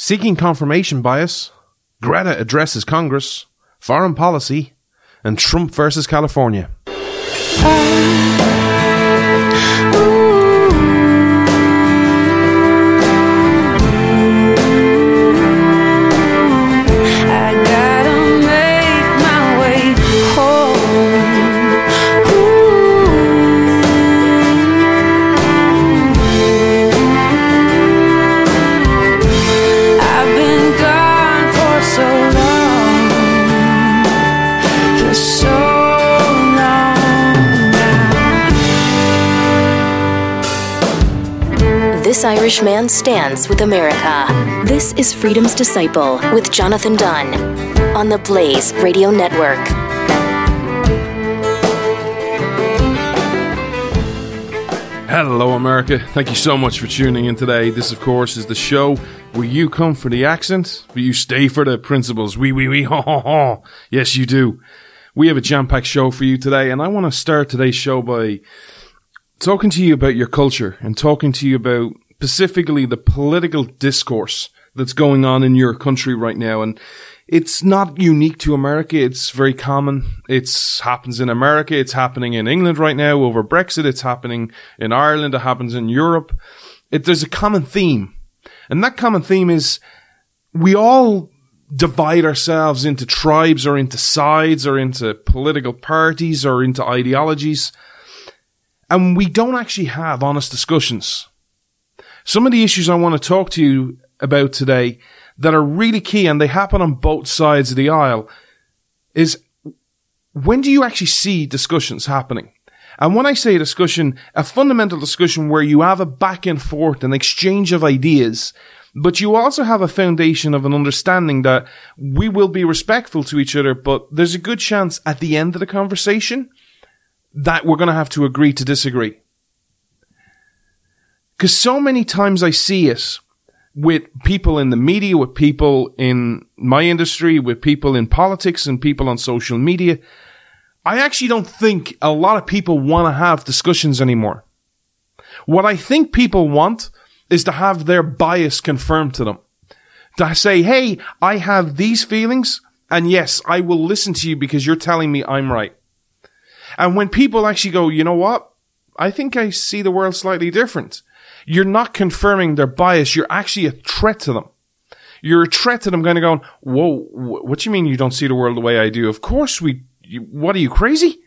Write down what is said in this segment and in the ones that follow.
seeking confirmation bias, Greta addresses Congress, foreign policy, and Trump versus California. This Irish man stands with America. This is Freedom's Disciple with Jonathan Dunn on the Blaze Radio Network. Hello, America. Thank you so much for tuning in today. This, of course, is the show where you come for the accent, but you stay for the principles. Wee, wee, wee, ha, ha, ha. Yes, you do. We have a jam packed show for you today, and I want to start today's show by talking to you about your culture and talking to you about specifically the political discourse that's going on in your country right now. And it's not unique to America. It's very common. It's happens in America. It's happening in England right now over Brexit. It's happening in Ireland. It happens in Europe. It, there's a common theme. And that common theme is we all divide ourselves into tribes or into sides or into political parties or into ideologies. And we don't actually have honest discussions. Some of the issues I want to talk to you about today that are really key and they happen on both sides of the aisle is when do you actually see discussions happening? And when I say discussion, a fundamental discussion where you have a back and forth, an exchange of ideas, but you also have a foundation of an understanding that we will be respectful to each other, but there's a good chance at the end of the conversation that we're going to have to agree to disagree. Because so many times I see it with people in the media, with people in my industry, with people in politics and people on social media. I actually don't think a lot of people want to have discussions anymore. What I think people want is to have their bias confirmed to them. To say, hey, I have these feelings, and yes, I will listen to you because you're telling me I'm right. And when people actually go, you know what? I think I see the world slightly different. You're not confirming their bias. You're actually a threat to them. You're a threat to them kind of going, whoa, wh- what do you mean you don't see the world the way I do? Of course we, you, what are you crazy?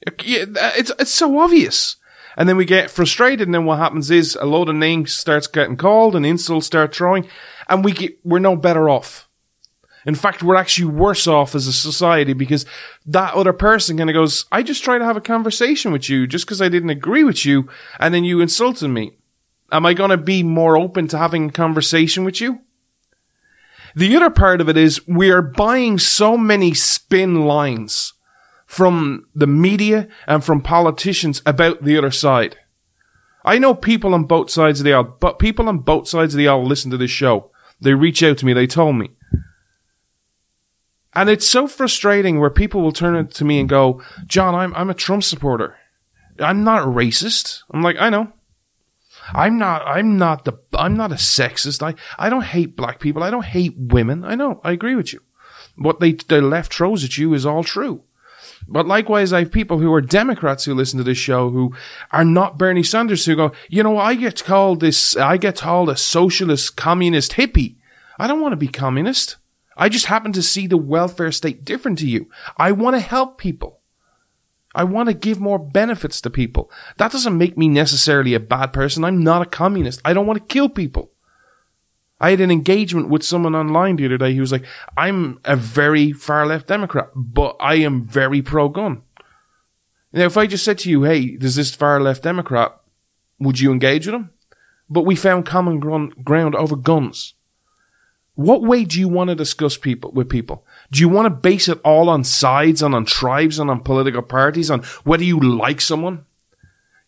It's, it's so obvious. And then we get frustrated and then what happens is a load of names starts getting called and insults start throwing and we get, we're no better off. In fact, we're actually worse off as a society because that other person kind of goes, I just try to have a conversation with you just because I didn't agree with you and then you insulted me. Am I going to be more open to having a conversation with you? The other part of it is we are buying so many spin lines from the media and from politicians about the other side. I know people on both sides of the aisle, but people on both sides of the aisle listen to this show. They reach out to me, they told me. And it's so frustrating where people will turn to me and go, John, I'm, I'm a Trump supporter. I'm not a racist. I'm like, I know. I'm not, I'm not the, I'm not a sexist. I, I don't hate black people. I don't hate women. I know. I agree with you. What they, the left throws at you is all true. But likewise, I have people who are Democrats who listen to this show who are not Bernie Sanders who go, you know, I get called this, I get called a socialist, communist hippie. I don't want to be communist. I just happen to see the welfare state different to you. I want to help people. I want to give more benefits to people. That doesn't make me necessarily a bad person. I'm not a communist. I don't want to kill people. I had an engagement with someone online the other day. He was like, I'm a very far left Democrat, but I am very pro gun. Now, if I just said to you, hey, there's this far left Democrat, would you engage with him? But we found common ground over guns. What way do you want to discuss people with people? Do you want to base it all on sides and on tribes and on political parties on whether you like someone?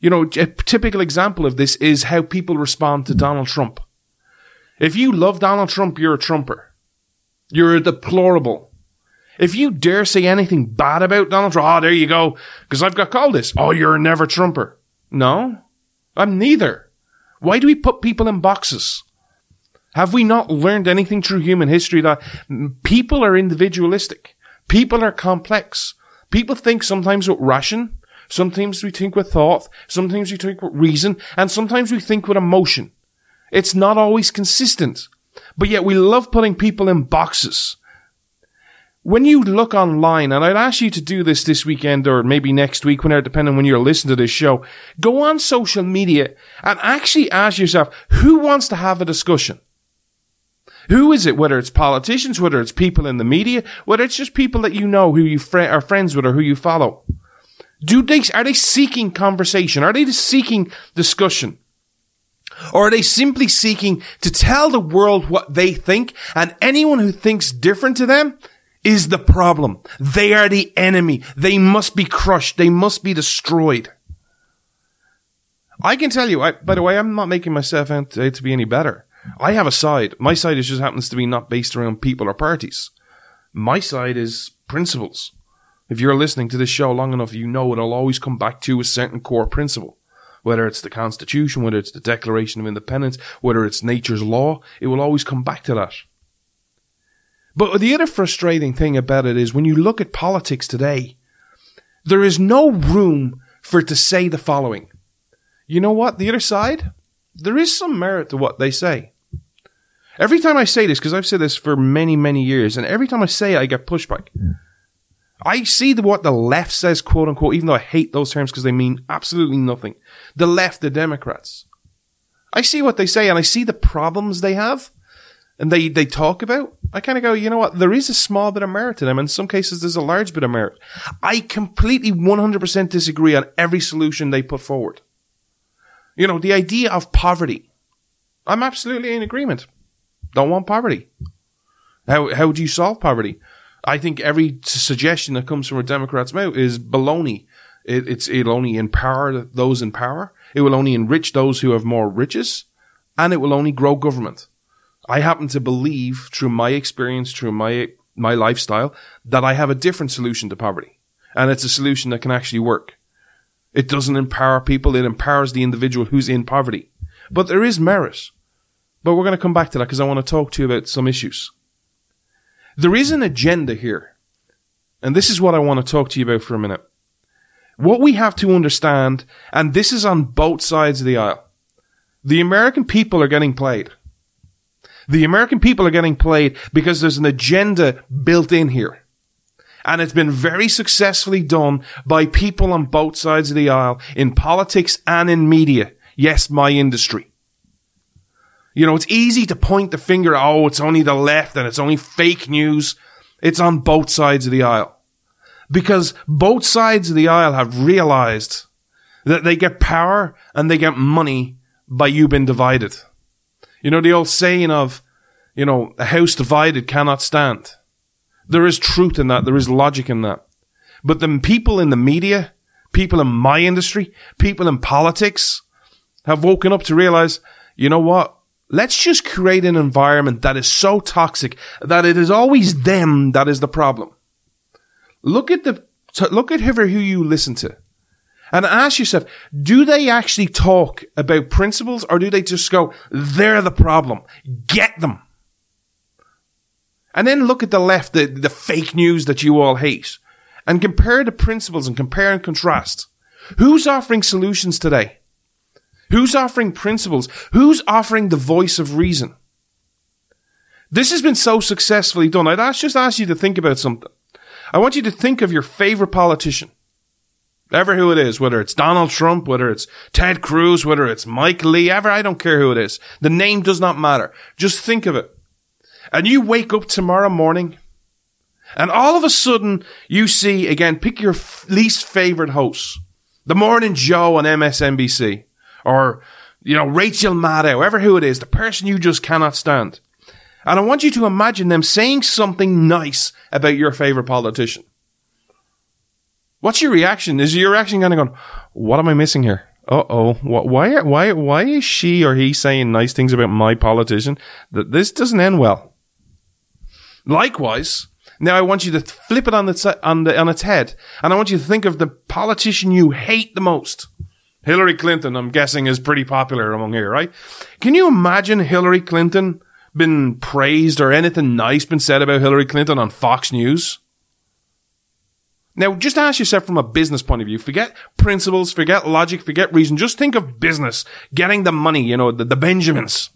You know, a typical example of this is how people respond to Donald Trump. If you love Donald Trump, you're a Trumper. You're a deplorable. If you dare say anything bad about Donald Trump, oh, there you go, because I've got called this. Oh, you're never Trumper. No, I'm neither. Why do we put people in boxes? Have we not learned anything through human history that people are individualistic? People are complex. People think sometimes with ration, sometimes we think with thought, sometimes we think with reason, and sometimes we think with emotion. It's not always consistent. But yet we love putting people in boxes. When you look online, and I'd ask you to do this this weekend or maybe next week, whenever, depending on when you're listening to this show, go on social media and actually ask yourself, who wants to have a discussion? Who is it? Whether it's politicians, whether it's people in the media, whether it's just people that you know who you fr- are friends with or who you follow. Do they, are they seeking conversation? Are they seeking discussion? Or are they simply seeking to tell the world what they think and anyone who thinks different to them is the problem. They are the enemy. They must be crushed. They must be destroyed. I can tell you, I, by the way, I'm not making myself out to, to be any better. I have a side. My side is just happens to be not based around people or parties. My side is principles. If you're listening to this show long enough, you know it'll always come back to a certain core principle. Whether it's the Constitution, whether it's the Declaration of Independence, whether it's nature's law, it will always come back to that. But the other frustrating thing about it is when you look at politics today, there is no room for it to say the following. You know what? The other side, there is some merit to what they say. Every time I say this, because I've said this for many, many years, and every time I say it, I get pushback. I see the, what the left says, quote unquote, even though I hate those terms because they mean absolutely nothing. The left, the Democrats. I see what they say and I see the problems they have and they, they talk about. I kind of go, you know what? There is a small bit of merit to them. In some cases, there's a large bit of merit. I completely 100% disagree on every solution they put forward. You know, the idea of poverty. I'm absolutely in agreement. Don't want poverty. How, how do you solve poverty? I think every suggestion that comes from a Democrat's mouth is baloney. It, it's, it'll only empower those in power. It will only enrich those who have more riches and it will only grow government. I happen to believe through my experience, through my, my lifestyle, that I have a different solution to poverty. And it's a solution that can actually work. It doesn't empower people. It empowers the individual who's in poverty. But there is merit. But we're going to come back to that because I want to talk to you about some issues. There is an agenda here. And this is what I want to talk to you about for a minute. What we have to understand, and this is on both sides of the aisle, the American people are getting played. The American people are getting played because there's an agenda built in here. And it's been very successfully done by people on both sides of the aisle in politics and in media. Yes, my industry. You know, it's easy to point the finger, oh, it's only the left and it's only fake news. It's on both sides of the aisle. Because both sides of the aisle have realized that they get power and they get money by you being divided. You know, the old saying of, you know, a house divided cannot stand. There is truth in that. There is logic in that. But the people in the media, people in my industry, people in politics have woken up to realize, you know what? Let's just create an environment that is so toxic that it is always them that is the problem. Look at the, look at whoever who you listen to and ask yourself, do they actually talk about principles or do they just go, they're the problem. Get them. And then look at the left, the, the fake news that you all hate and compare the principles and compare and contrast. Who's offering solutions today? Who's offering principles? Who's offering the voice of reason? This has been so successfully done. I'd ask, just ask you to think about something. I want you to think of your favorite politician. Ever who it is, whether it's Donald Trump, whether it's Ted Cruz, whether it's Mike Lee, ever, I don't care who it is. The name does not matter. Just think of it. And you wake up tomorrow morning and all of a sudden you see, again, pick your f- least favorite host. The Morning Joe on MSNBC or, you know, Rachel Maddow, ever who it is, the person you just cannot stand. And I want you to imagine them saying something nice about your favorite politician. What's your reaction? Is your reaction kind of going, what am I missing here? Uh oh. Why, why, why is she or he saying nice things about my politician? That this doesn't end well. Likewise, now I want you to flip it on its, on, the, on its head. And I want you to think of the politician you hate the most. Hillary Clinton, I'm guessing, is pretty popular among here, right? Can you imagine Hillary Clinton been praised or anything nice been said about Hillary Clinton on Fox News? Now, just ask yourself from a business point of view. Forget principles, forget logic, forget reason. Just think of business, getting the money, you know, the, the Benjamins.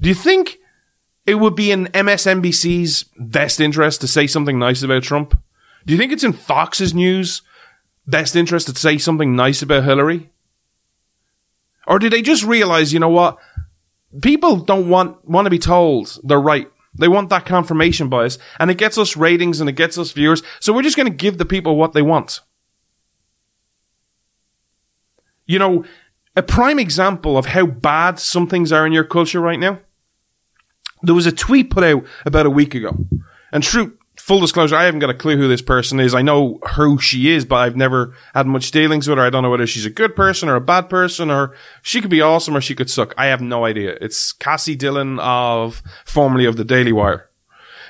Do you think it would be in MSNBC's best interest to say something nice about Trump? Do you think it's in Fox's news best interest to say something nice about Hillary? Or do they just realize, you know what? People don't want, want to be told they're right. They want that confirmation bias and it gets us ratings and it gets us viewers. So we're just going to give the people what they want. You know, a prime example of how bad some things are in your culture right now. There was a tweet put out about a week ago. And true, full disclosure, I haven't got a clue who this person is. I know who she is, but I've never had much dealings with her. I don't know whether she's a good person or a bad person or she could be awesome or she could suck. I have no idea. It's Kassy Dillon of, formerly of the Daily Wire.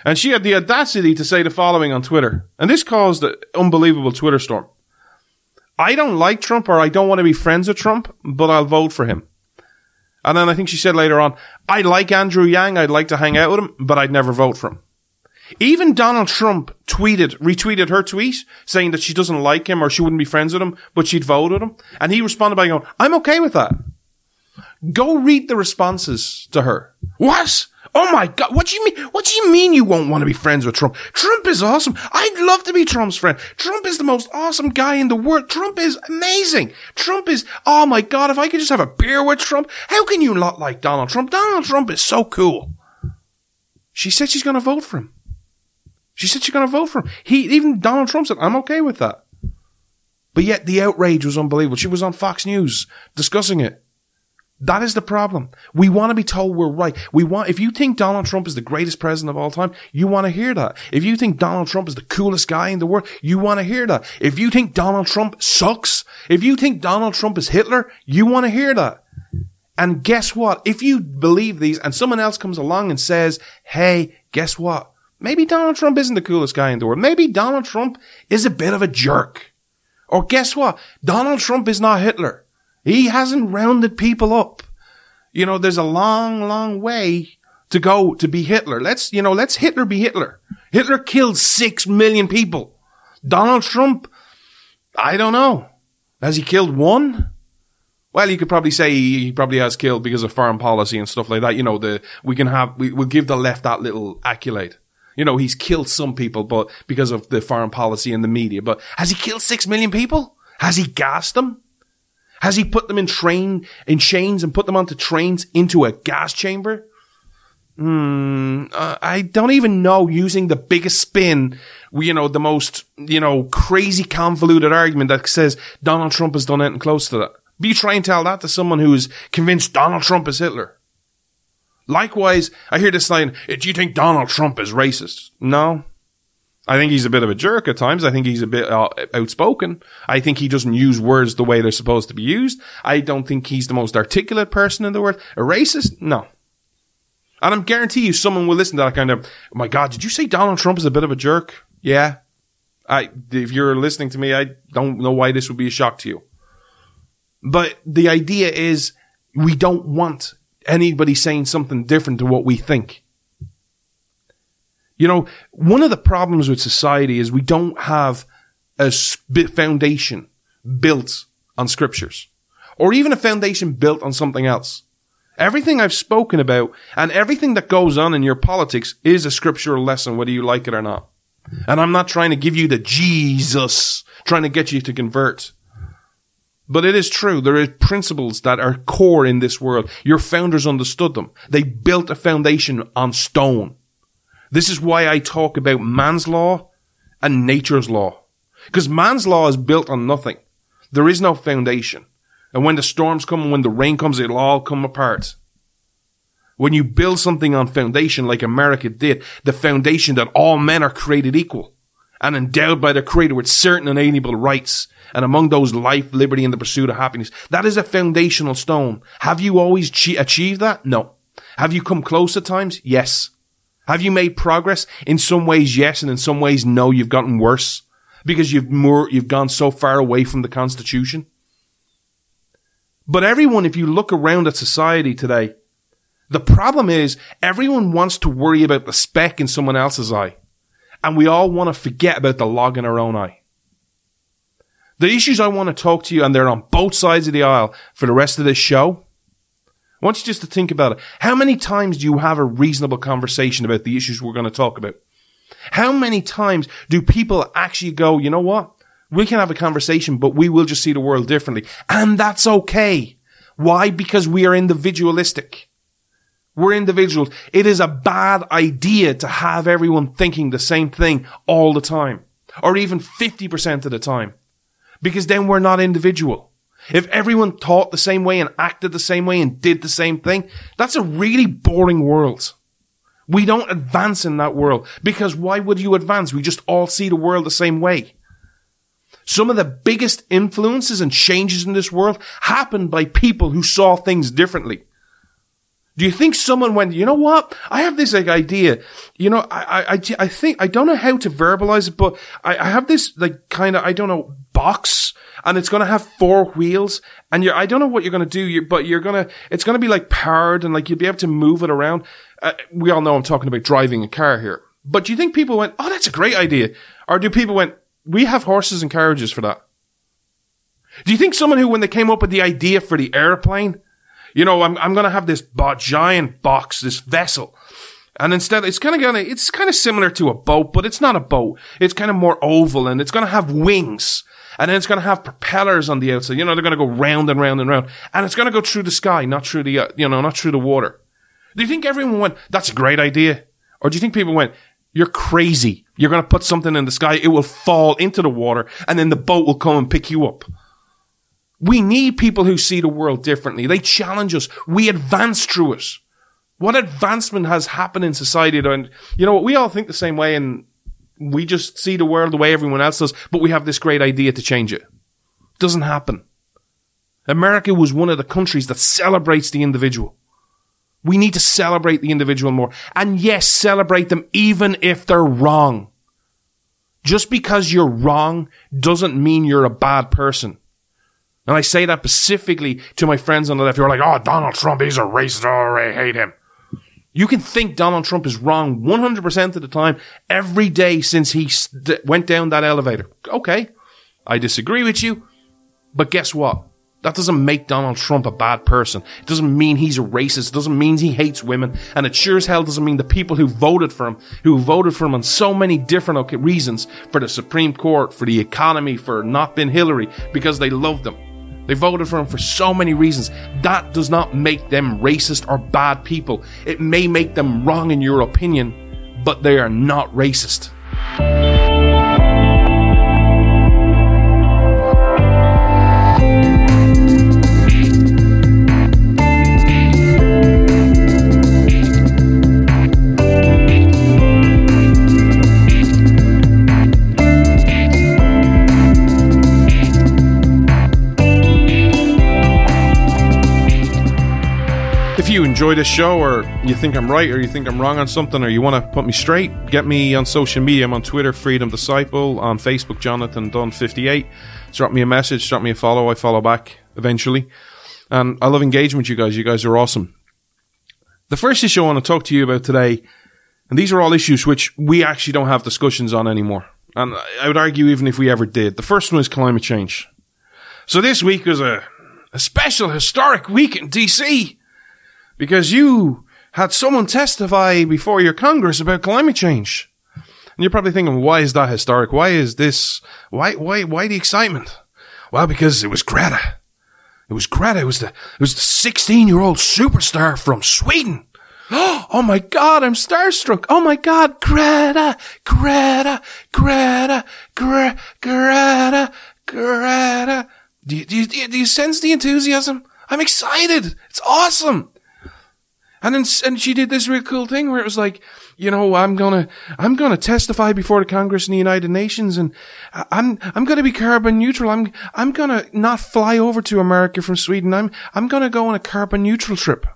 And she had the audacity to say the following on Twitter. And this caused an unbelievable Twitter storm. I don't like Trump or I don't want to be friends with Trump, but I'll vote for him. And then I think she said later on, I like Andrew Yang. I'd like to hang out with him, but I'd never vote for him. Even Donald Trump tweeted, retweeted her tweet saying that she doesn't like him or she wouldn't be friends with him, but she'd vote with him. And he responded by going, I'm okay with that. Go read the responses to her. What? Oh my God. What do you mean? What do you mean you won't want to be friends with Trump? Trump is awesome. I'd love to be Trump's friend. Trump is the most awesome guy in the world. Trump is amazing. Trump is, oh my God. If I could just have a beer with Trump, how can you not like Donald Trump? Donald Trump is so cool. She said she's going to vote for him. She said she's going to vote for him. He, even Donald Trump said, I'm okay with that. But yet the outrage was unbelievable. She was on Fox News discussing it. That is the problem. We want to be told we're right. We want, if you think Donald Trump is the greatest president of all time, you want to hear that. If you think Donald Trump is the coolest guy in the world, you want to hear that. If you think Donald Trump sucks, if you think Donald Trump is Hitler, you want to hear that. And guess what? If you believe these and someone else comes along and says, Hey, guess what? Maybe Donald Trump isn't the coolest guy in the world. Maybe Donald Trump is a bit of a jerk. Or guess what? Donald Trump is not Hitler. He hasn't rounded people up. You know, there's a long, long way to go to be Hitler. Let's, you know, let's Hitler be Hitler. Hitler killed six million people. Donald Trump, I don't know. Has he killed one? Well, you could probably say he probably has killed because of foreign policy and stuff like that. You know, the, we can have, we, we'll give the left that little accolade. You know, he's killed some people, but because of the foreign policy and the media. But has he killed six million people? Has he gassed them? Has he put them in train, in chains and put them onto trains into a gas chamber? Hmm, uh, I don't even know using the biggest spin, you know, the most, you know, crazy convoluted argument that says Donald Trump has done anything close to that. But you try and tell that to someone who is convinced Donald Trump is Hitler. Likewise, I hear this line, do you think Donald Trump is racist? No. I think he's a bit of a jerk at times. I think he's a bit uh, outspoken. I think he doesn't use words the way they're supposed to be used. I don't think he's the most articulate person in the world. A racist? No. And I'm guarantee you someone will listen to that kind of, oh my God, did you say Donald Trump is a bit of a jerk? Yeah. I, if you're listening to me, I don't know why this would be a shock to you. But the idea is we don't want anybody saying something different to what we think. You know, one of the problems with society is we don't have a foundation built on scriptures or even a foundation built on something else. Everything I've spoken about and everything that goes on in your politics is a scriptural lesson, whether you like it or not. And I'm not trying to give you the Jesus, trying to get you to convert. But it is true. There are principles that are core in this world. Your founders understood them. They built a foundation on stone. This is why I talk about man's law and nature's law. Because man's law is built on nothing. There is no foundation. And when the storms come and when the rain comes, it'll all come apart. When you build something on foundation like America did, the foundation that all men are created equal and endowed by the creator with certain inalienable rights, and among those life, liberty, and the pursuit of happiness. That is a foundational stone. Have you always achieved that? No. Have you come close at times? Yes. Have you made progress? In some ways, yes, and in some ways, no, you've gotten worse because you've more, you've gone so far away from the Constitution. But everyone, if you look around at society today, The problem is everyone wants to worry about the speck in someone else's eye. And we all want to forget about the log in our own eye. The issues I want to talk to you, and they're on both sides of the aisle for the rest of this show. I want you just to think about it. How many times do you have a reasonable conversation about the issues we're going to talk about? How many times do people actually go, you know what? We can have a conversation, but we will just see the world differently. And that's okay. Why? Because we are individualistic. We're individuals. It is a bad idea to have everyone thinking the same thing all the time, or even 50% of the time, because then we're not individual. If everyone thought the same way and acted the same way and did the same thing, that's a really boring world. We don't advance in that world because why would you advance? We just all see the world the same way. Some of the biggest influences and changes in this world happened by people who saw things differently. Do you think someone went, you know what? I have this like idea. You know, I, I, I think, I don't know how to verbalize it, but I, I have this like kind of, I don't know, box and it's going to have four wheels and you're, I don't know what you're going to do, you but you're going to, it's going to be like powered and like you'll be able to move it around. Uh, we all know I'm talking about driving a car here, but do you think people went, oh, that's a great idea? Or do people went, we have horses and carriages for that? Do you think someone who, when they came up with the idea for the airplane, you know, I'm, I'm going to have this bo- giant box, this vessel. And instead, it's kind of to, it's kind of similar to a boat, but it's not a boat. It's kind of more oval and it's going to have wings. And then it's going to have propellers on the outside. You know, they're going to go round and round and round. And it's going to go through the sky, not through the, uh, you know, not through the water. Do you think everyone went, that's a great idea? Or do you think people went, you're crazy. You're going to put something in the sky. It will fall into the water and then the boat will come and pick you up. We need people who see the world differently. They challenge us. We advance through it. What advancement has happened in society? And you know, we all think the same way and we just see the world the way everyone else does, but we have this great idea to change it. Doesn't happen. America was one of the countries that celebrates the individual. We need to celebrate the individual more. And yes, celebrate them even if they're wrong. Just because you're wrong doesn't mean you're a bad person. And I say that specifically to my friends on the left who are like, oh, Donald Trump, he's a racist. Oh, I hate him. You can think Donald Trump is wrong 100% of the time, every day since he st- went down that elevator. Okay. I disagree with you. But guess what? That doesn't make Donald Trump a bad person. It doesn't mean he's a racist. It doesn't mean he hates women. And it sure as hell doesn't mean the people who voted for him, who voted for him on so many different reasons for the Supreme Court, for the economy, for not being Hillary, because they loved him. They voted for him for so many reasons. That does not make them racist or bad people. It may make them wrong in your opinion, but they are not racist. You enjoy this show, or you think I'm right, or you think I'm wrong on something, or you want to put me straight, get me on social media. I'm on Twitter, Freedom Disciple, on Facebook, Jonathan Dunn58. Drop me a message, drop me a follow. I follow back eventually. And I love engagement, you guys. You guys are awesome. The first issue I want to talk to you about today, and these are all issues which we actually don't have discussions on anymore. And I would argue even if we ever did. The first one is climate change. So this week was a, a special historic week in DC because you had someone testify before your Congress about climate change. And you're probably thinking, why is that historic? Why is this? Why, why, why the excitement? Well, because it was Greta. It was Greta. It was the, it was the 16 year old superstar from Sweden. Oh my God, I'm starstruck. Oh my God, Greta, Greta, Greta, Gre- Greta, Greta. Do you, do, you, do you- do you sense the enthusiasm? I'm excited. It's awesome. And then, and she did this real cool thing where it was like, you know, I'm gonna, I'm gonna testify before the Congress and the United Nations and I'm, I'm gonna be carbon neutral. I'm, I'm gonna not fly over to America from Sweden. I'm, I'm gonna go on a carbon neutral trip.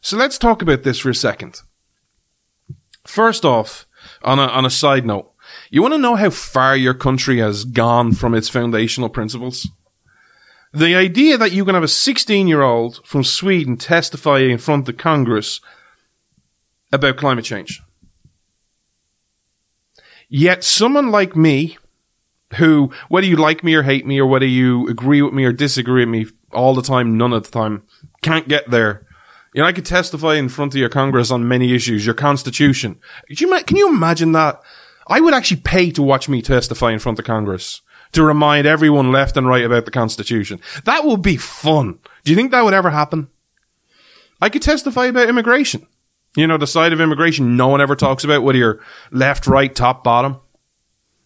So let's talk about this for a second. First off, on a, on a side note, you want to know how far your country has gone from its foundational principles? The idea that you can have a 16 year old from Sweden testify in front of Congress about climate change. Yet someone like me, who, whether you like me or hate me, or whether you agree with me or disagree with me all the time, none of the time, can't get there. You know, I could testify in front of your Congress on many issues, your Constitution. You, can you imagine that? I would actually pay to watch me testify in front of Congress to remind everyone left and right about the Constitution. That would be fun. Do you think that would ever happen? I could testify about immigration. You know, the side of immigration no one ever talks about, whether you're left, right, top, bottom.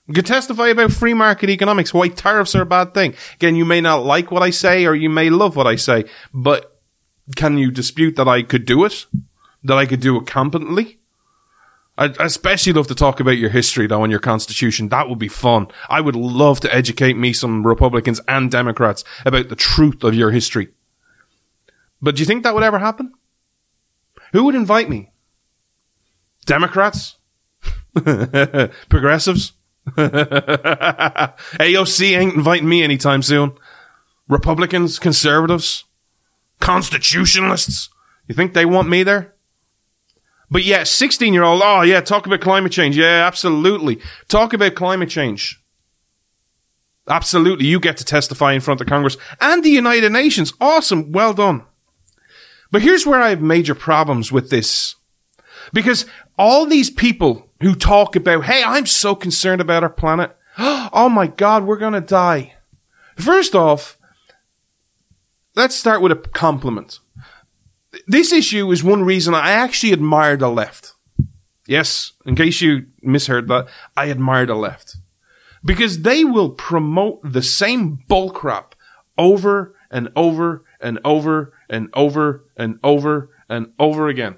You could testify about free market economics, why tariffs are a bad thing. Again, you may not like what I say or you may love what I say, but can you dispute that I could do it? That I could do it competently? I'd especially love to talk about your history though and your constitution. That would be fun. I would love to educate me some Republicans and Democrats about the truth of your history. But do you think that would ever happen? Who would invite me? Democrats? Progressives? AOC ain't inviting me anytime soon. Republicans? Conservatives? Constitutionalists? You think they want me there? But yeah, 16 year old, oh yeah, talk about climate change. Yeah, absolutely. Talk about climate change. Absolutely. You get to testify in front of Congress and the United Nations. Awesome. Well done. But here's where I have major problems with this. Because all these people who talk about, hey, I'm so concerned about our planet. Oh my God, we're going to die. First off, let's start with a compliment. This issue is one reason I actually admire the left. Yes, in case you misheard that, I admire the left. Because they will promote the same bullcrap over and over and over and over and over and over again.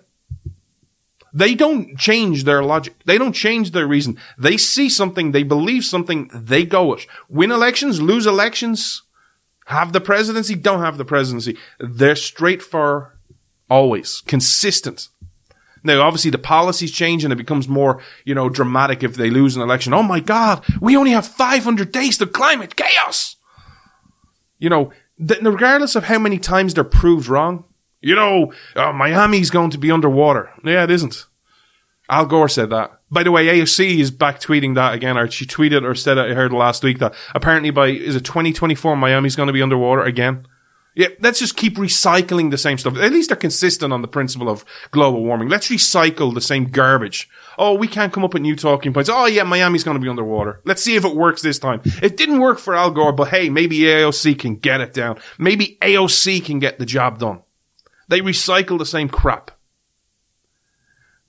They don't change their logic. They don't change their reason. They see something, they believe something, they go it. Win elections, lose elections, have the presidency, don't have the presidency. They're straight for always consistent. Now, obviously, the policies change and it becomes more, you know, dramatic if they lose an election. Oh my God, we only have 500 days to climate chaos. You know, th- regardless of how many times they're proved wrong, you know, uh, Miami's going to be underwater. Yeah, it isn't. Al Gore said that. By the way, AOC is back tweeting that again, or she tweeted or said I heard last week that apparently by, is it 2024, Miami's going to be underwater again? Yeah, let's just keep recycling the same stuff. At least they're consistent on the principle of global warming. Let's recycle the same garbage. Oh, we can't come up with new talking points. Oh yeah, Miami's going to be underwater. Let's see if it works this time. It didn't work for Al Gore, but hey, maybe AOC can get it down. Maybe AOC can get the job done. They recycle the same crap.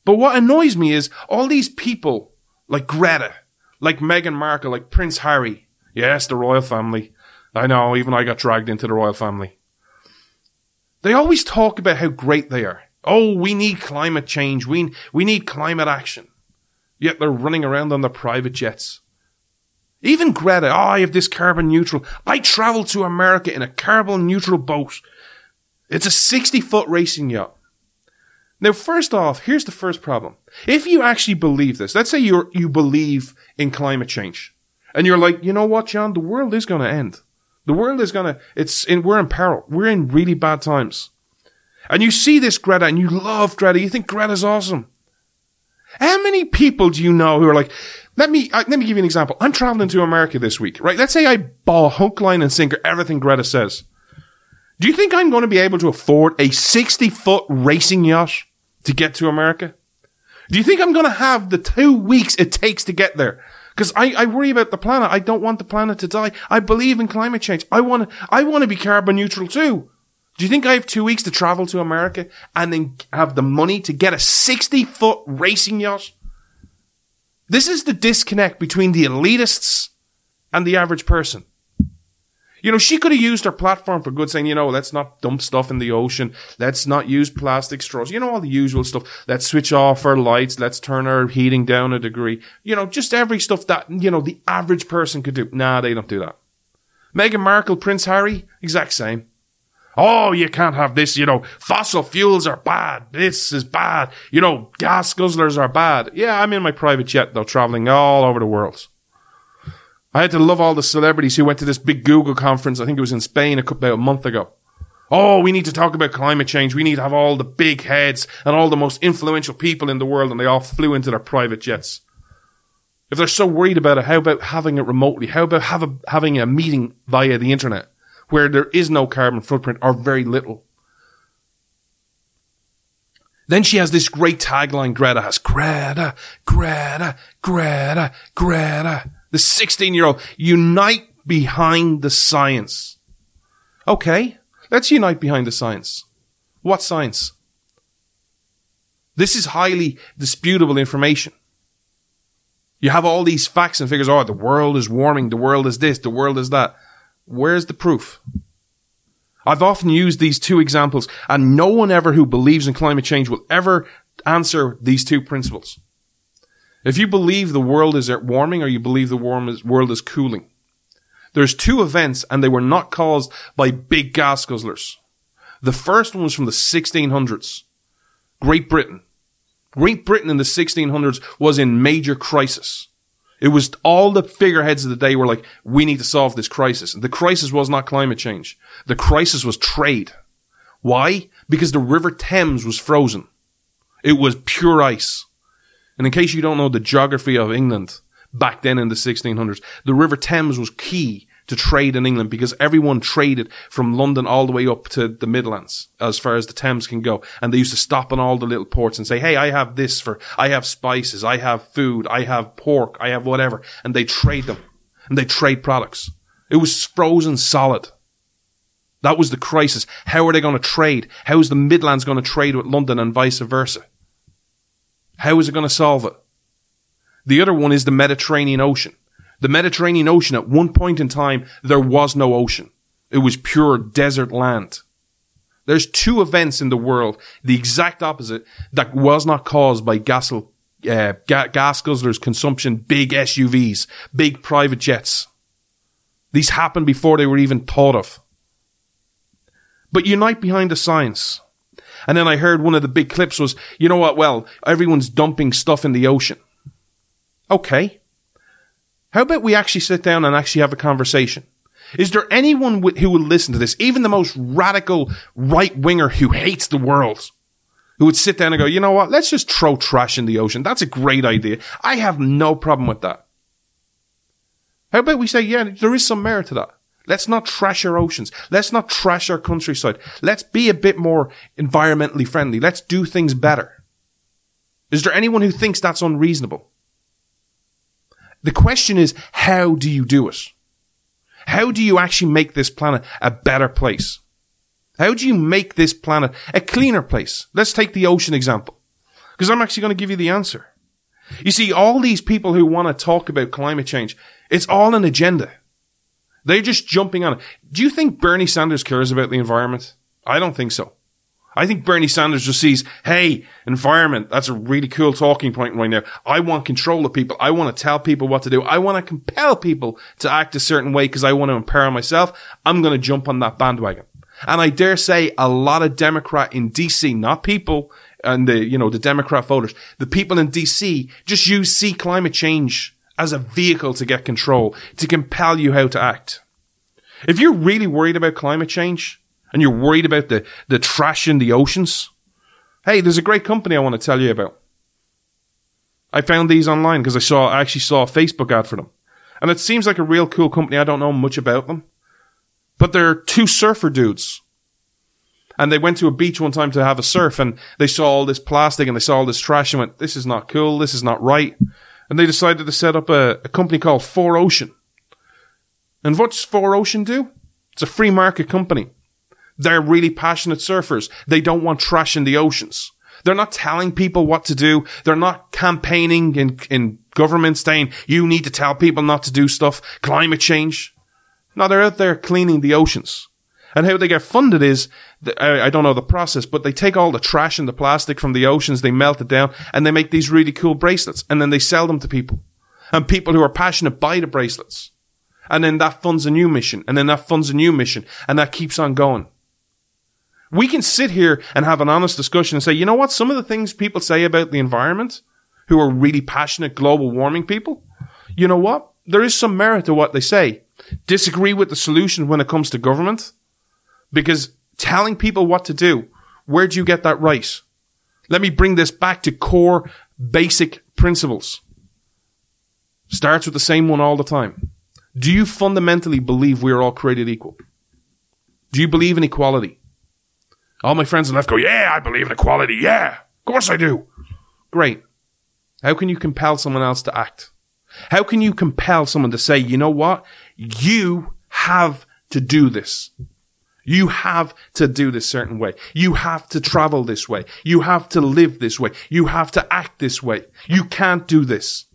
But what annoys me is all these people, like Greta, like Meghan Markle, like Prince Harry. Yes, the royal family. I know, even I got dragged into the royal family. They always talk about how great they are. Oh, we need climate change. We, we need climate action. Yet they're running around on their private jets. Even Greta, oh, I have this carbon neutral. I travel to America in a carbon neutral boat. It's a 60 foot racing yacht. Now, first off, here's the first problem. If you actually believe this, let's say you you believe in climate change, and you're like, you know what, John, the world is going to end. The world is to, it's in, we're in peril. We're in really bad times. And you see this Greta and you love Greta. You think Greta's awesome. How many people do you know who are like, let me, uh, let me give you an example. I'm traveling to America this week, right? Let's say I ball hook, line and sinker everything Greta says. Do you think I'm going to be able to afford a 60 foot racing yacht to get to America? Do you think I'm going to have the two weeks it takes to get there? Because I, I worry about the planet. I don't want the planet to die. I believe in climate change. I want I want to be carbon neutral too. Do you think I have two weeks to travel to America and then have the money to get a 60 foot racing yacht? This is the disconnect between the elitists and the average person. You know, she could have used her platform for good, saying, you know, let's not dump stuff in the ocean. Let's not use plastic straws. You know, all the usual stuff. Let's switch off our lights. Let's turn our heating down a degree. You know, just every stuff that, you know, the average person could do. Nah, they don't do that. Meghan Markle, Prince Harry, exact same. Oh, you can't have this, you know, fossil fuels are bad. This is bad. You know, gas guzzlers are bad. Yeah, I'm in my private jet though, traveling all over the world. I had to love all the celebrities who went to this big Google conference. I think it was in Spain a couple, about a month ago. Oh, we need to talk about climate change. We need to have all the big heads and all the most influential people in the world, and they all flew into their private jets. If they're so worried about it, how about having it remotely? How about have a, having a meeting via the internet where there is no carbon footprint or very little? Then she has this great tagline Greta has. Greta, Greta, Greta, Greta. The 16 year old, unite behind the science. Okay, let's unite behind the science. What science? This is highly disputable information. You have all these facts and figures. Oh, the world is warming. The world is this. The world is that. Where's the proof? I've often used these two examples and no one ever who believes in climate change will ever answer these two principles. If you believe the world is warming or you believe the world is cooling, there's two events and they were not caused by big gas guzzlers. The first one was from the 1600s. Great Britain. Great Britain in the 1600s was in major crisis. It was all the figureheads of the day were like, we need to solve this crisis. The crisis was not climate change. The crisis was trade. Why? Because the River Thames was frozen. It was pure ice. And in case you don't know the geography of England back then in the 1600s, the River Thames was key to trade in England because everyone traded from London all the way up to the Midlands as far as the Thames can go. And they used to stop in all the little ports and say, Hey, I have this for, I have spices, I have food, I have pork, I have whatever. And they trade them and they trade products. It was frozen solid. That was the crisis. How are they going to trade? How is the Midlands going to trade with London and vice versa? How is it going to solve it? The other one is the Mediterranean Ocean. The Mediterranean Ocean, at one point in time, there was no ocean. It was pure desert land. There's two events in the world, the exact opposite, that was not caused by gas, uh, ga- gas guzzlers consumption, big SUVs, big private jets. These happened before they were even thought of. But unite behind the science. And then I heard one of the big clips was, you know what? Well, everyone's dumping stuff in the ocean. Okay. How about we actually sit down and actually have a conversation? Is there anyone who will listen to this, even the most radical right winger who hates the world, who would sit down and go, you know what? Let's just throw trash in the ocean. That's a great idea. I have no problem with that. How about we say, yeah, there is some merit to that. Let's not trash our oceans. Let's not trash our countryside. Let's be a bit more environmentally friendly. Let's do things better. Is there anyone who thinks that's unreasonable? The question is, how do you do it? How do you actually make this planet a better place? How do you make this planet a cleaner place? Let's take the ocean example. Because I'm actually going to give you the answer. You see, all these people who want to talk about climate change, it's all an agenda. They're just jumping on it. Do you think Bernie Sanders cares about the environment? I don't think so. I think Bernie Sanders just sees, hey, environment, that's a really cool talking point right now. I want control of people. I want to tell people what to do. I want to compel people to act a certain way because I want to empower myself. I'm going to jump on that bandwagon. And I dare say a lot of Democrat in DC, not people and the, you know, the Democrat voters, the people in DC just use see climate change as a vehicle to get control, to compel you how to act. If you're really worried about climate change, and you're worried about the, the trash in the oceans, hey, there's a great company I want to tell you about. I found these online because I saw, I actually saw a Facebook ad for them. And it seems like a real cool company. I don't know much about them. But they're two surfer dudes. And they went to a beach one time to have a surf and they saw all this plastic and they saw all this trash and went, this is not cool. This is not right. And they decided to set up a, a company called 4Ocean. And what's 4Ocean do? It's a free market company. They're really passionate surfers. They don't want trash in the oceans. They're not telling people what to do. They're not campaigning in, in government saying, you need to tell people not to do stuff. Climate change. No, they're out there cleaning the oceans. And how they get funded is, I don't know the process, but they take all the trash and the plastic from the oceans, they melt it down, and they make these really cool bracelets, and then they sell them to people. And people who are passionate buy the bracelets. And then that funds a new mission, and then that funds a new mission, and that keeps on going. We can sit here and have an honest discussion and say, you know what? Some of the things people say about the environment, who are really passionate global warming people, you know what? there is some merit to what they say. Disagree with the solution when it comes to government, because telling people what to do, where do you get that right? Let me bring this back to core basic principles. Starts with the same one all the time. Do you fundamentally believe we are all created equal? Do you believe in equality? All my friends on the left go, yeah, I believe in equality. Yeah, of course I do. Great. How can you compel someone else to act? How can you compel someone to say, you know what? You have to do this. You have to do this certain way. You have to travel this way. You have to live this way. You have to act this way. You can't do this.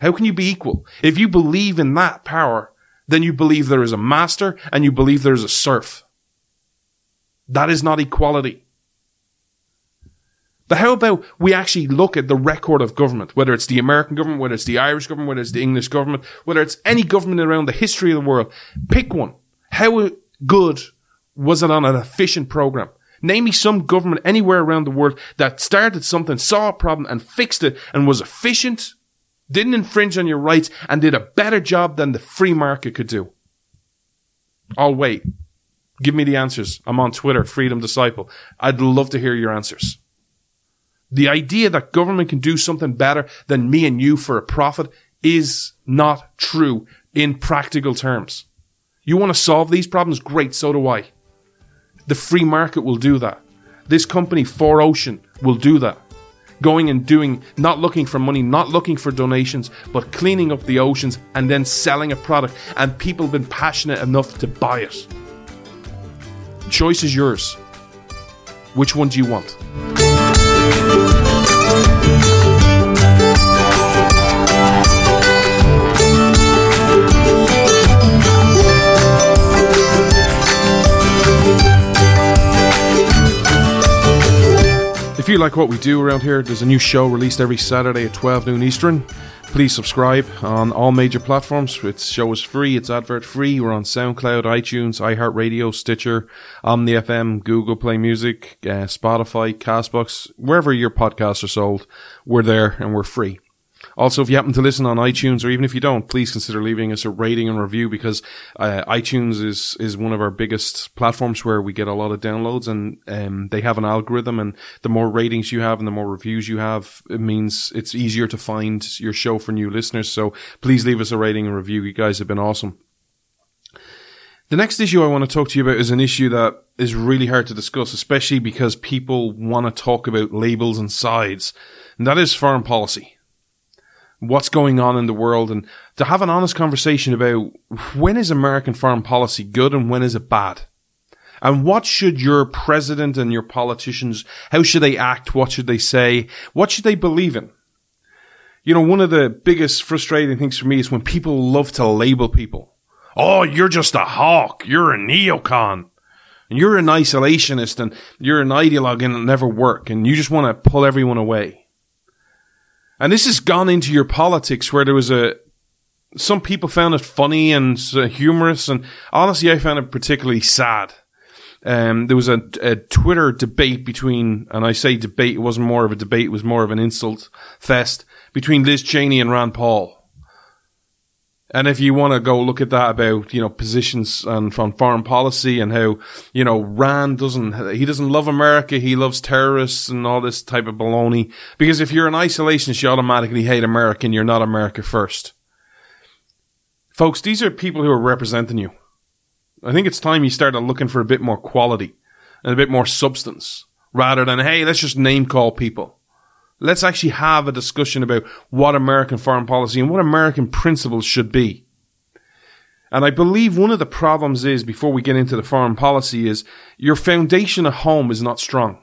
How can you be equal? If you believe in that power, then you believe there is a master and you believe there is a serf. That is not equality. But how about we actually look at the record of government, whether it's the American government, whether it's the Irish government, whether it's the English government, whether it's any government around the history of the world. Pick one. How good was it on an efficient program? Name me some government anywhere around the world that started something, saw a problem and fixed it and was efficient, didn't infringe on your rights and did a better job than the free market could do. I'll wait. Give me the answers. I'm on Twitter, Freedom Disciple. I'd love to hear your answers. The idea that government can do something better than me and you for a profit is not true in practical terms. You want to solve these problems? Great, so do I. The free market will do that. This company, 4Ocean, will do that. Going and doing, not looking for money, not looking for donations, but cleaning up the oceans and then selling a product. And people have been passionate enough to buy it. Choice is yours. Which one do you want? If you like what we do around here, there's a new show released every Saturday at 12 noon Eastern. Please subscribe on all major platforms. Its show is free, it's advert free. We're on SoundCloud, iTunes, iHeartRadio, Stitcher, Omny FM, Google Play Music, uh, Spotify, Castbox, wherever your podcasts are sold. We're there and we're free. Also, if you happen to listen on iTunes, or even if you don't, please consider leaving us a rating and review because uh, iTunes is is one of our biggest platforms where we get a lot of downloads, and um, they have an algorithm. And the more ratings you have, and the more reviews you have, it means it's easier to find your show for new listeners. So please leave us a rating and review. You guys have been awesome. The next issue I want to talk to you about is an issue that is really hard to discuss, especially because people want to talk about labels and sides, and that is foreign policy what's going on in the world and to have an honest conversation about when is American foreign policy good and when is it bad? And what should your president and your politicians, how should they act? What should they say? What should they believe in? You know, one of the biggest frustrating things for me is when people love to label people. Oh, you're just a hawk. You're a neocon. And you're an isolationist and you're an ideologue and it'll never work. And you just want to pull everyone away. And this has gone into your politics where there was a, some people found it funny and uh, humorous. And honestly, I found it particularly sad. Um, there was a, a, Twitter debate between, and I say debate, it wasn't more of a debate, it was more of an insult fest between Liz Cheney and Rand Paul. And if you want to go look at that about, you know, positions and from foreign policy and how, you know, Rand doesn't, he doesn't love America. He loves terrorists and all this type of baloney. Because if you're an isolationist, you automatically hate America and you're not America first. Folks, these are people who are representing you. I think it's time you started looking for a bit more quality and a bit more substance rather than, hey, let's just name call people. Let's actually have a discussion about what American foreign policy and what American principles should be. And I believe one of the problems is, before we get into the foreign policy, is your foundation at home is not strong.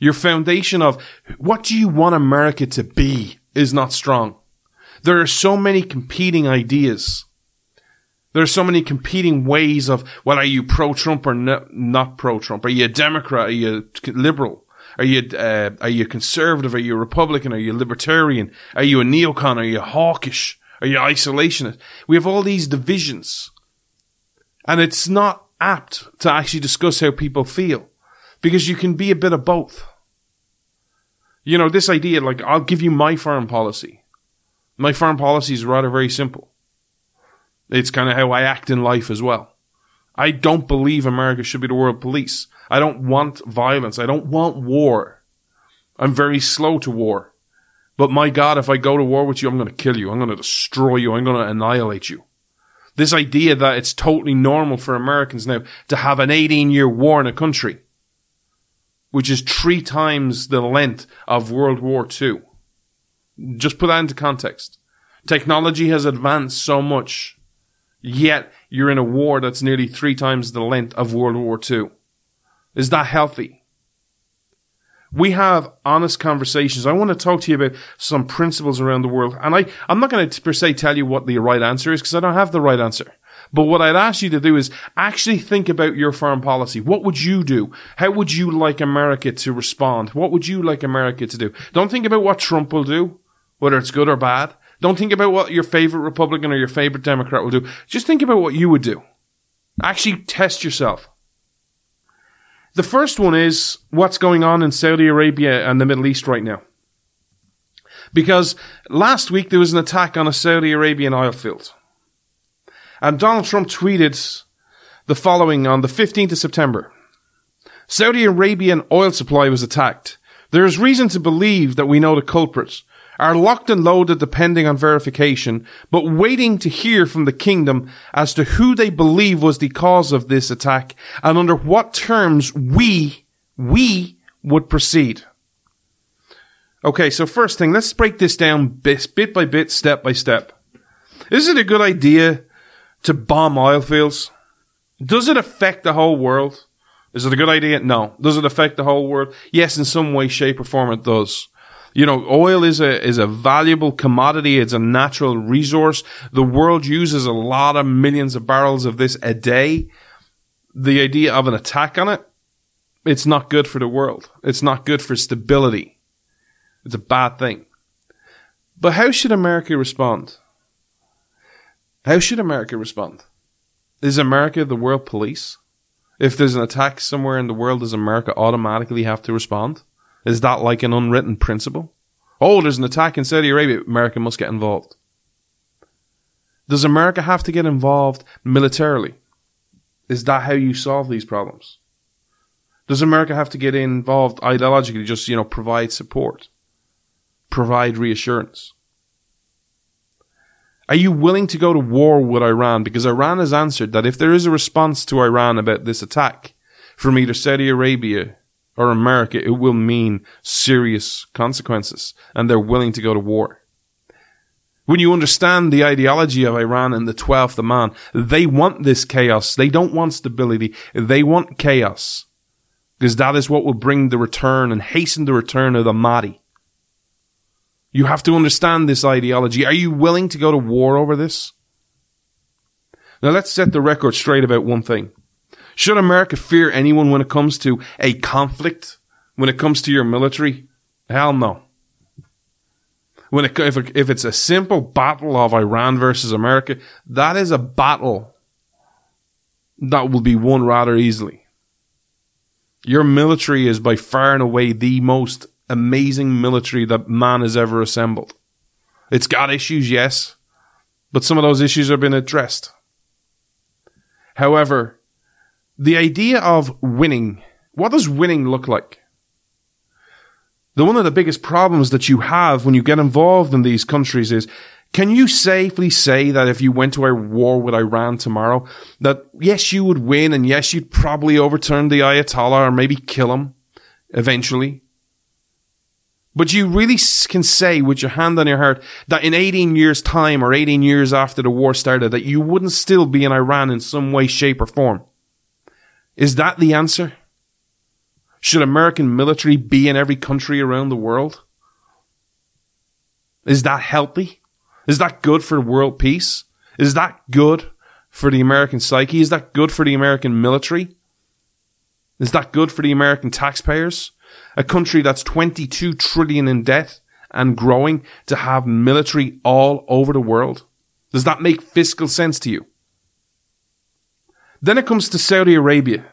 Your foundation of what do you want America to be is not strong. There are so many competing ideas. There are so many competing ways of, well, are you pro-Trump or not pro-Trump? Are you a Democrat? Are you a liberal? Are you uh, are you conservative? Are you Republican? Are you libertarian? Are you a neocon? Are you hawkish? Are you isolationist? We have all these divisions, and it's not apt to actually discuss how people feel because you can be a bit of both. You know, this idea, like, I'll give you my foreign policy. My foreign policy is rather very simple. It's kind of how I act in life as well. I don't believe America should be the world police. I don't want violence. I don't want war. I'm very slow to war. But my God, if I go to war with you, I'm going to kill you. I'm going to destroy you. I'm going to annihilate you. This idea that it's totally normal for Americans now to have an 18 year war in a country, which is three times the length of World War II. Just put that into context. Technology has advanced so much, yet you're in a war that's nearly three times the length of World War II. Is that healthy? We have honest conversations. I want to talk to you about some principles around the world. And I, I'm not going to per se tell you what the right answer is because I don't have the right answer. But what I'd ask you to do is actually think about your foreign policy. What would you do? How would you like America to respond? What would you like America to do? Don't think about what Trump will do, whether it's good or bad. Don't think about what your favorite Republican or your favorite Democrat will do. Just think about what you would do. Actually test yourself. The first one is what's going on in Saudi Arabia and the Middle East right now. Because last week there was an attack on a Saudi Arabian oil field. And Donald Trump tweeted the following on the 15th of September. Saudi Arabian oil supply was attacked. There is reason to believe that we know the culprits are locked and loaded depending on verification, but waiting to hear from the kingdom as to who they believe was the cause of this attack and under what terms we, we would proceed. Okay, so first thing, let's break this down bit, by bit, step by step. Is it a good idea to bomb oil fields? Does it affect the whole world? Is it a good idea? No. Does it affect the whole world? Yes, in some way, shape, or form it does. You know, oil is a, is a valuable commodity. It's a natural resource. The world uses a lot of millions of barrels of this a day. The idea of an attack on it, it's not good for the world. It's not good for stability. It's a bad thing. But how should America respond? How should America respond? Is America the world police? If there's an attack somewhere in the world, does America automatically have to respond? Is that like an unwritten principle? Oh, there's an attack in Saudi Arabia. America must get involved. Does America have to get involved militarily? Is that how you solve these problems? Does America have to get involved ideologically, just, you know, provide support? Provide reassurance? Are you willing to go to war with Iran? Because Iran has answered that if there is a response to Iran about this attack from either Saudi Arabia or America, it will mean serious consequences, and they're willing to go to war. When you understand the ideology of Iran and the 12th Imam, they want this chaos. They don't want stability. They want chaos. Because that is what will bring the return and hasten the return of the Mahdi. You have to understand this ideology. Are you willing to go to war over this? Now let's set the record straight about one thing. Should America fear anyone when it comes to a conflict? When it comes to your military? Hell no. When it, if, it, if it's a simple battle of Iran versus America, that is a battle that will be won rather easily. Your military is by far and away the most amazing military that man has ever assembled. It's got issues, yes, but some of those issues have been addressed. However, the idea of winning, what does winning look like? The one of the biggest problems that you have when you get involved in these countries is can you safely say that if you went to a war with Iran tomorrow, that yes, you would win and yes, you'd probably overturn the Ayatollah or maybe kill him eventually? But you really can say with your hand on your heart that in 18 years time or 18 years after the war started that you wouldn't still be in Iran in some way, shape or form. Is that the answer? Should American military be in every country around the world? Is that healthy? Is that good for world peace? Is that good for the American psyche? Is that good for the American military? Is that good for the American taxpayers? A country that's 22 trillion in debt and growing to have military all over the world? Does that make fiscal sense to you? Then it comes to Saudi Arabia.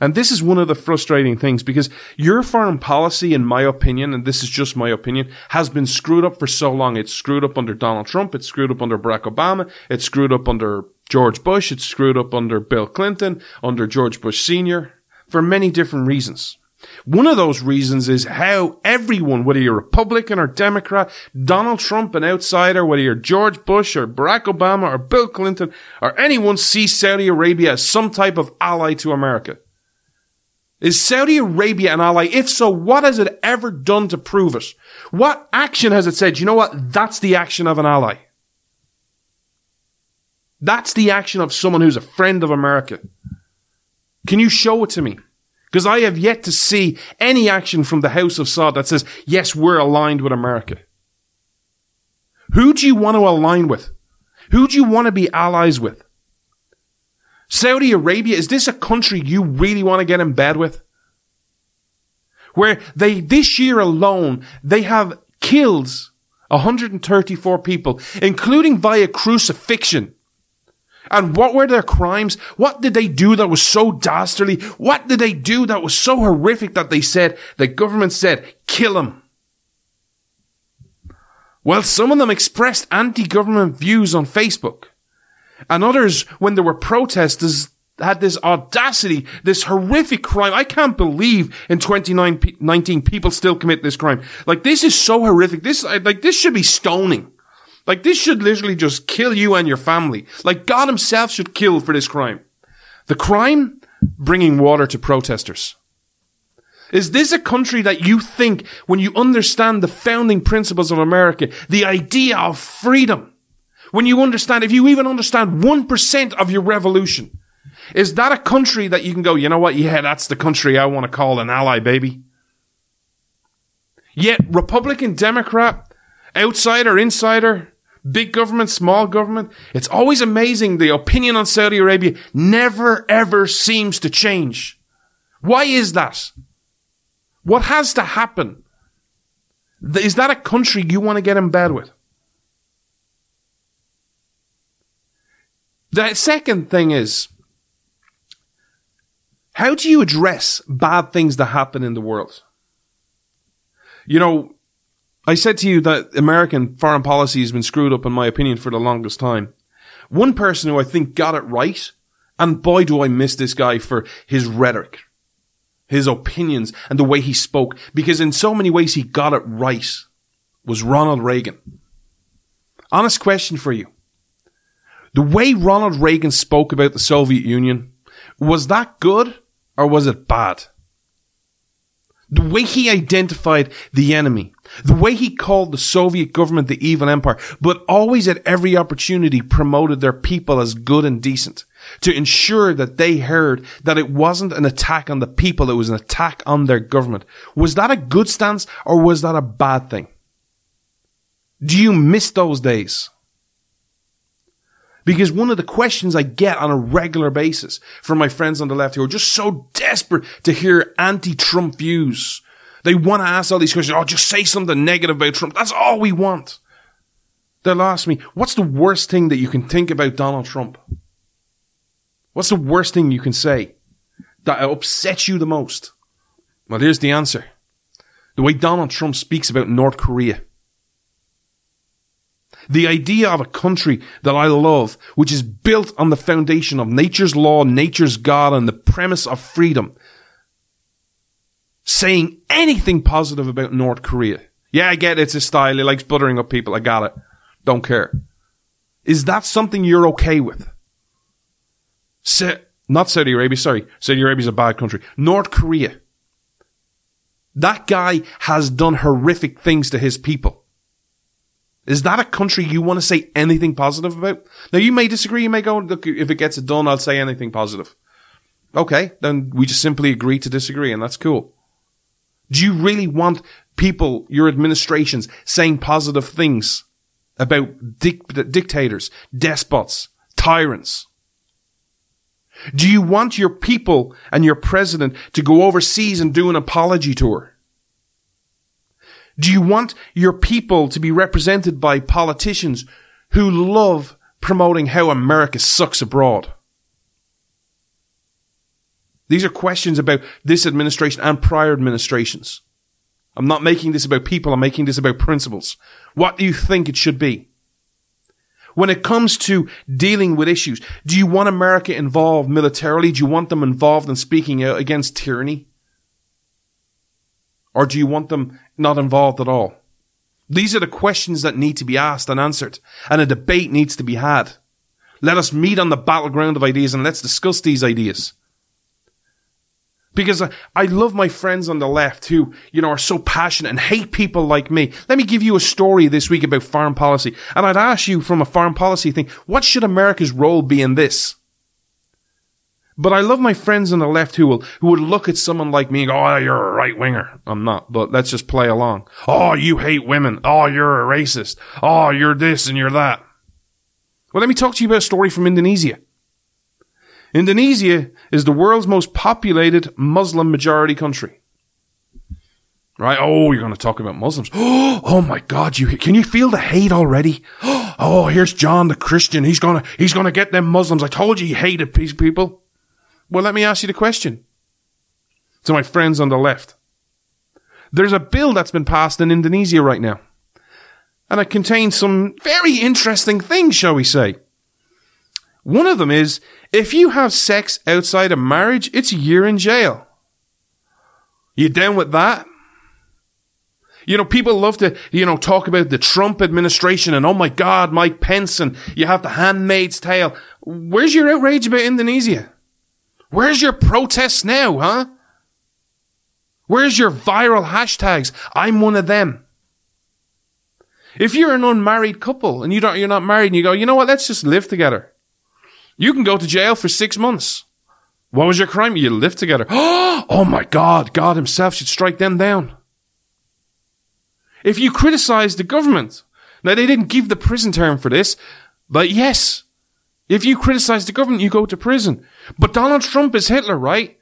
And this is one of the frustrating things because your foreign policy, in my opinion, and this is just my opinion, has been screwed up for so long. It's screwed up under Donald Trump. It's screwed up under Barack Obama. It's screwed up under George Bush. It's screwed up under Bill Clinton, under George Bush Sr. for many different reasons. One of those reasons is how everyone, whether you're Republican or Democrat, Donald Trump, an outsider, whether you're George Bush or Barack Obama or Bill Clinton or anyone sees Saudi Arabia as some type of ally to America. Is Saudi Arabia an ally? If so, what has it ever done to prove it? What action has it said? You know what? That's the action of an ally. That's the action of someone who's a friend of America. Can you show it to me? Because I have yet to see any action from the House of Saud that says, yes, we're aligned with America. Who do you want to align with? Who do you want to be allies with? Saudi Arabia, is this a country you really want to get in bed with? Where they, this year alone, they have killed 134 people, including via crucifixion. And what were their crimes? What did they do that was so dastardly? What did they do that was so horrific that they said, the government said, kill them? Well, some of them expressed anti-government views on Facebook. And others, when there were protesters, had this audacity, this horrific crime. I can't believe in 2019 people still commit this crime. Like this is so horrific. This, like this should be stoning. Like this should literally just kill you and your family. Like God himself should kill for this crime. The crime? Bringing water to protesters. Is this a country that you think, when you understand the founding principles of America, the idea of freedom, when you understand, if you even understand 1% of your revolution, is that a country that you can go, you know what? Yeah, that's the country I want to call an ally, baby. Yet, Republican, Democrat, outsider, insider, big government, small government, it's always amazing. The opinion on Saudi Arabia never ever seems to change. Why is that? What has to happen? Is that a country you want to get in bed with? The second thing is, how do you address bad things that happen in the world? You know, I said to you that American foreign policy has been screwed up, in my opinion, for the longest time. One person who I think got it right, and boy do I miss this guy for his rhetoric, his opinions, and the way he spoke, because in so many ways he got it right, was Ronald Reagan. Honest question for you. The way Ronald Reagan spoke about the Soviet Union, was that good or was it bad? The way he identified the enemy, the way he called the Soviet government the evil empire, but always at every opportunity promoted their people as good and decent to ensure that they heard that it wasn't an attack on the people, it was an attack on their government. Was that a good stance or was that a bad thing? Do you miss those days? Because one of the questions I get on a regular basis from my friends on the left who are just so desperate to hear anti-Trump views. They want to ask all these questions. Oh, just say something negative about Trump. That's all we want. They'll ask me, what's the worst thing that you can think about Donald Trump? What's the worst thing you can say that upsets you the most? Well, here's the answer. The way Donald Trump speaks about North Korea. The idea of a country that I love, which is built on the foundation of nature's law, nature's God, and the premise of freedom. Saying anything positive about North Korea. Yeah, I get it. It's a style. He likes buttering up people. I got it. Don't care. Is that something you're okay with? Sa- not Saudi Arabia, sorry. Saudi Arabia's a bad country. North Korea. That guy has done horrific things to his people. Is that a country you want to say anything positive about? Now you may disagree. You may go, look, if it gets it done, I'll say anything positive. Okay. Then we just simply agree to disagree and that's cool. Do you really want people, your administrations saying positive things about dic- dictators, despots, tyrants? Do you want your people and your president to go overseas and do an apology tour? Do you want your people to be represented by politicians who love promoting how America sucks abroad? These are questions about this administration and prior administrations. I'm not making this about people, I'm making this about principles. What do you think it should be? When it comes to dealing with issues, do you want America involved militarily? Do you want them involved in speaking out against tyranny? Or do you want them not involved at all? These are the questions that need to be asked and answered, and a debate needs to be had. Let us meet on the battleground of ideas and let's discuss these ideas. Because I, I love my friends on the left who, you know, are so passionate and hate people like me. Let me give you a story this week about foreign policy. And I'd ask you from a foreign policy thing, what should America's role be in this? But I love my friends on the left who will, who would look at someone like me and go, oh, you're a right winger. I'm not, but let's just play along. Oh, you hate women. Oh, you're a racist. Oh, you're this and you're that. Well, let me talk to you about a story from Indonesia. Indonesia is the world's most populated Muslim majority country. Right? Oh, you're going to talk about Muslims. Oh my God. You, can you feel the hate already? Oh, here's John the Christian. He's going to, he's going to get them Muslims. I told you he hated these people. Well, let me ask you the question to my friends on the left. There's a bill that's been passed in Indonesia right now. And it contains some very interesting things, shall we say. One of them is if you have sex outside of marriage, it's a year in jail. You down with that? You know, people love to, you know, talk about the Trump administration and oh my God, Mike Pence and you have the handmaid's tale. Where's your outrage about Indonesia? Where's your protests now, huh? Where's your viral hashtags? I'm one of them. If you're an unmarried couple and you don't, you're not married and you go, you know what, let's just live together. You can go to jail for six months. What was your crime? You lived together. Oh my God, God himself should strike them down. If you criticize the government, now they didn't give the prison term for this, but yes, if you criticize the government, you go to prison. But Donald Trump is Hitler, right?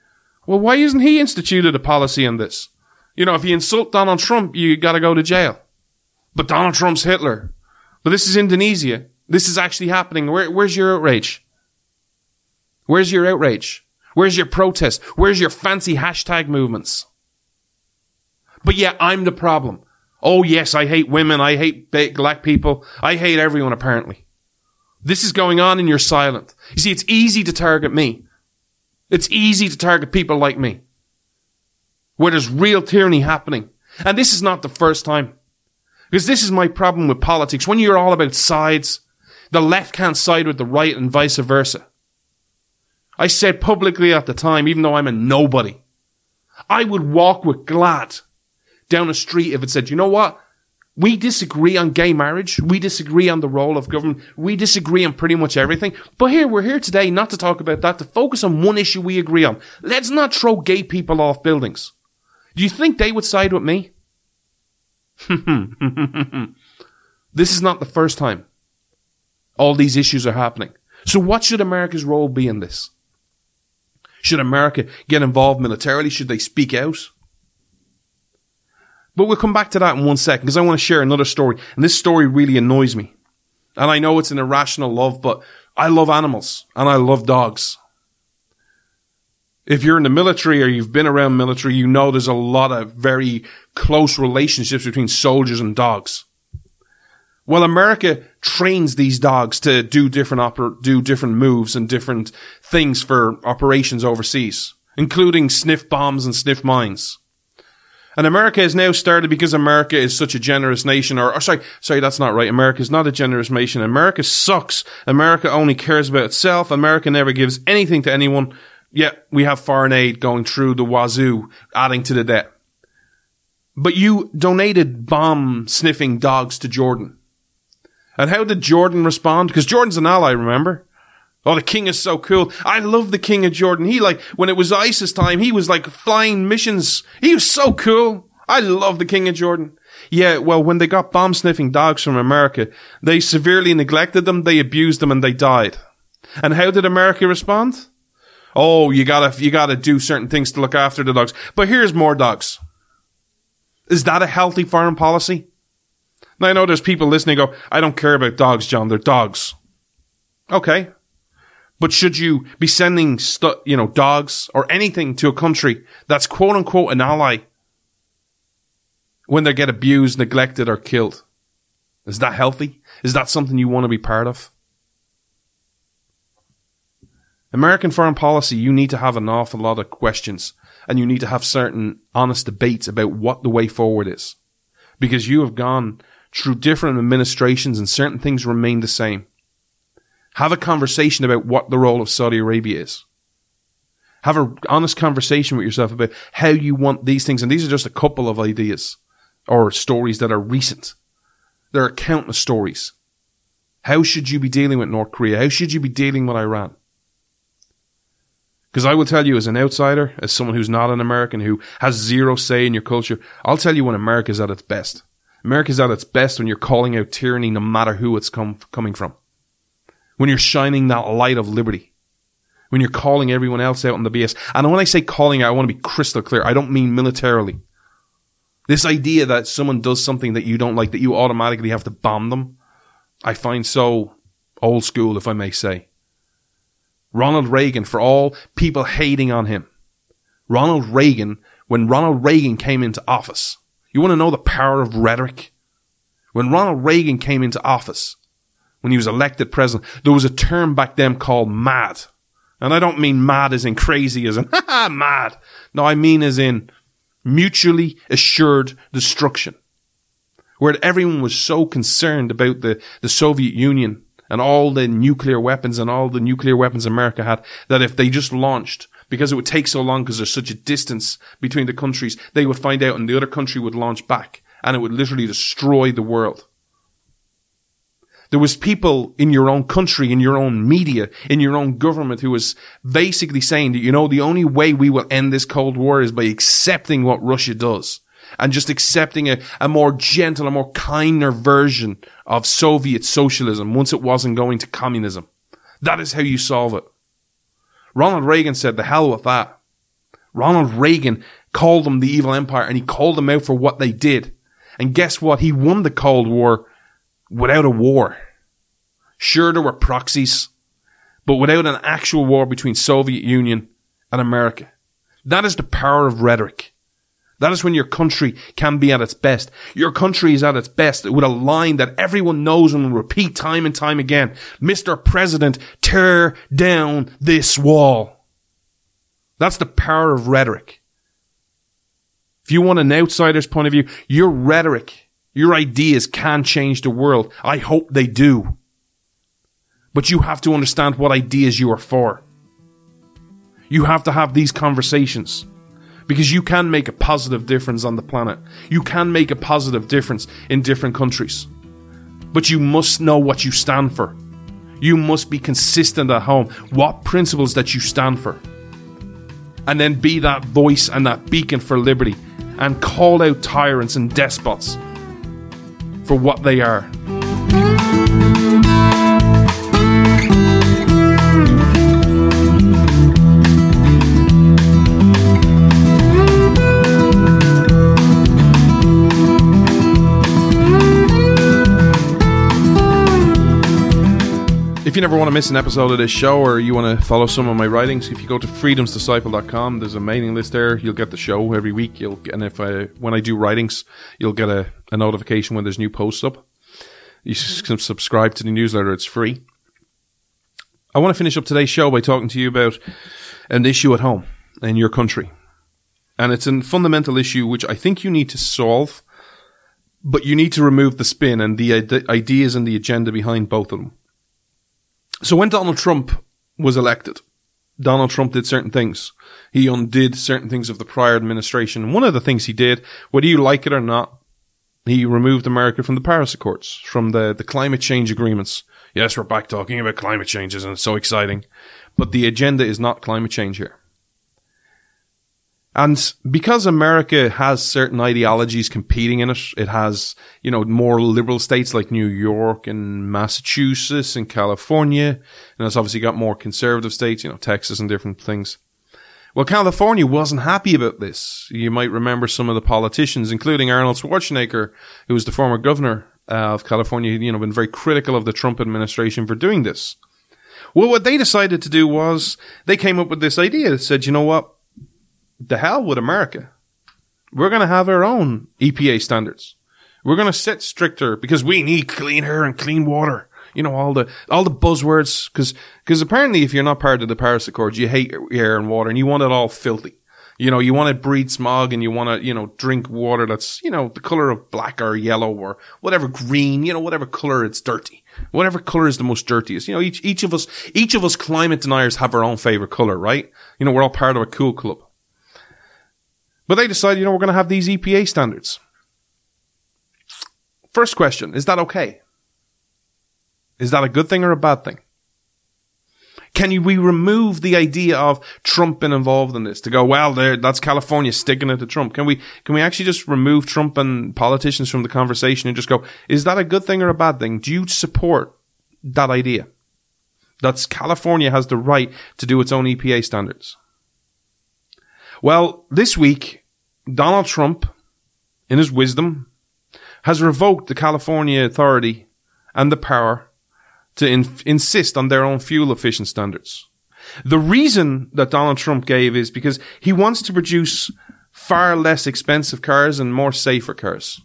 Well, why isn't he instituted a policy on this? You know, if you insult Donald Trump, you gotta go to jail. But Donald Trump's Hitler. But this is Indonesia. This is actually happening. Where, where's your outrage? Where's your outrage? Where's your protest? Where's your fancy hashtag movements? But yeah, I'm the problem. Oh yes, I hate women. I hate black people. I hate everyone apparently. This is going on and you're silent. You see, it's easy to target me. It's easy to target people like me. Where there's real tyranny happening. And this is not the first time. Because this is my problem with politics. When you're all about sides, the left can't side with the right and vice versa. I said publicly at the time, even though I'm a nobody, I would walk with GLAAD down a street if it said, you know what? We disagree on gay marriage. We disagree on the role of government. We disagree on pretty much everything. But here, we're here today not to talk about that, to focus on one issue we agree on. Let's not throw gay people off buildings. Do you think they would side with me? this is not the first time all these issues are happening. So what should America's role be in this? Should America get involved militarily? Should they speak out? But we'll come back to that in one second because I want to share another story. And this story really annoys me. And I know it's an irrational love, but I love animals and I love dogs. If you're in the military or you've been around military, you know there's a lot of very close relationships between soldiers and dogs. Well, America trains these dogs to do different oper- do different moves and different things for operations overseas, including sniff bombs and sniff mines. And America has now started because America is such a generous nation, or, or sorry, sorry, that's not right. America is not a generous nation. America sucks. America only cares about itself. America never gives anything to anyone. Yet we have foreign aid going through the wazoo, adding to the debt. But you donated bomb sniffing dogs to Jordan. And how did Jordan respond? Because Jordan's an ally, remember? Oh, the king is so cool. I love the king of Jordan. He like, when it was ISIS time, he was like flying missions. He was so cool. I love the king of Jordan. Yeah, well, when they got bomb sniffing dogs from America, they severely neglected them, they abused them, and they died. And how did America respond? Oh, you gotta, you gotta do certain things to look after the dogs. But here's more dogs. Is that a healthy foreign policy? Now I know there's people listening go, I don't care about dogs, John, they're dogs. Okay. But should you be sending, stu- you know, dogs or anything to a country that's quote unquote an ally when they get abused, neglected, or killed? Is that healthy? Is that something you want to be part of? American foreign policy, you need to have an awful lot of questions and you need to have certain honest debates about what the way forward is. Because you have gone through different administrations and certain things remain the same. Have a conversation about what the role of Saudi Arabia is. Have an honest conversation with yourself about how you want these things. And these are just a couple of ideas or stories that are recent. There are countless stories. How should you be dealing with North Korea? How should you be dealing with Iran? Because I will tell you, as an outsider, as someone who's not an American, who has zero say in your culture, I'll tell you when America's at its best. America's at its best when you're calling out tyranny no matter who it's coming from. When you're shining that light of liberty. When you're calling everyone else out on the BS. And when I say calling out, I want to be crystal clear. I don't mean militarily. This idea that someone does something that you don't like, that you automatically have to bomb them, I find so old school, if I may say. Ronald Reagan, for all people hating on him. Ronald Reagan, when Ronald Reagan came into office, you want to know the power of rhetoric? When Ronald Reagan came into office, when he was elected president, there was a term back then called mad. And I don't mean mad as in crazy as in, ha ha, mad. No, I mean as in mutually assured destruction. Where everyone was so concerned about the, the Soviet Union and all the nuclear weapons and all the nuclear weapons America had that if they just launched, because it would take so long because there's such a distance between the countries, they would find out and the other country would launch back and it would literally destroy the world. There was people in your own country, in your own media, in your own government who was basically saying that, you know, the only way we will end this Cold War is by accepting what Russia does and just accepting a, a more gentle, a more kinder version of Soviet socialism once it wasn't going to communism. That is how you solve it. Ronald Reagan said, the hell with that. Ronald Reagan called them the evil empire and he called them out for what they did. And guess what? He won the Cold War without a war. Sure, there were proxies, but without an actual war between Soviet Union and America. That is the power of rhetoric. That is when your country can be at its best. Your country is at its best with a line that everyone knows and will repeat time and time again. Mr. President, tear down this wall. That's the power of rhetoric. If you want an outsider's point of view, your rhetoric, your ideas can change the world. I hope they do. But you have to understand what ideas you are for. You have to have these conversations because you can make a positive difference on the planet. You can make a positive difference in different countries. But you must know what you stand for. You must be consistent at home, what principles that you stand for. And then be that voice and that beacon for liberty and call out tyrants and despots for what they are. If you never want to miss an episode of this show or you want to follow some of my writings, if you go to freedomsdisciple.com, there's a mailing list there. You'll get the show every week. You'll and if I when I do writings, you'll get a, a notification when there's new posts up. You can subscribe to the newsletter. It's free. I want to finish up today's show by talking to you about an issue at home in your country. And it's a fundamental issue which I think you need to solve, but you need to remove the spin and the ide- ideas and the agenda behind both of them. So when Donald Trump was elected, Donald Trump did certain things. He undid certain things of the prior administration. One of the things he did, whether you like it or not, he removed America from the Paris Accords, from the, the climate change agreements. Yes, we're back talking about climate changes and it's so exciting. But the agenda is not climate change here. And because America has certain ideologies competing in it, it has, you know, more liberal states like New York and Massachusetts and California. And it's obviously got more conservative states, you know, Texas and different things. Well, California wasn't happy about this. You might remember some of the politicians, including Arnold Schwarzenegger, who was the former governor of California, you know, been very critical of the Trump administration for doing this. Well, what they decided to do was they came up with this idea that said, you know what? The hell with America. We're going to have our own EPA standards. We're going to set stricter because we need clean air and clean water. You know, all the, all the buzzwords. Cause, cause apparently if you're not part of the Paris Accords, you hate air and water and you want it all filthy. You know, you want to breathe smog and you want to, you know, drink water that's, you know, the color of black or yellow or whatever green, you know, whatever color it's dirty. Whatever color is the most dirtiest. You know, each, each of us, each of us climate deniers have our own favorite color, right? You know, we're all part of a cool club. But they decided, you know, we're going to have these EPA standards. First question, is that okay? Is that a good thing or a bad thing? Can we remove the idea of Trump being involved in this to go, well, there, that's California sticking it to Trump. Can we, can we actually just remove Trump and politicians from the conversation and just go, is that a good thing or a bad thing? Do you support that idea? That California has the right to do its own EPA standards. Well, this week, Donald Trump, in his wisdom, has revoked the California authority and the power to in- insist on their own fuel efficient standards. The reason that Donald Trump gave is because he wants to produce far less expensive cars and more safer cars.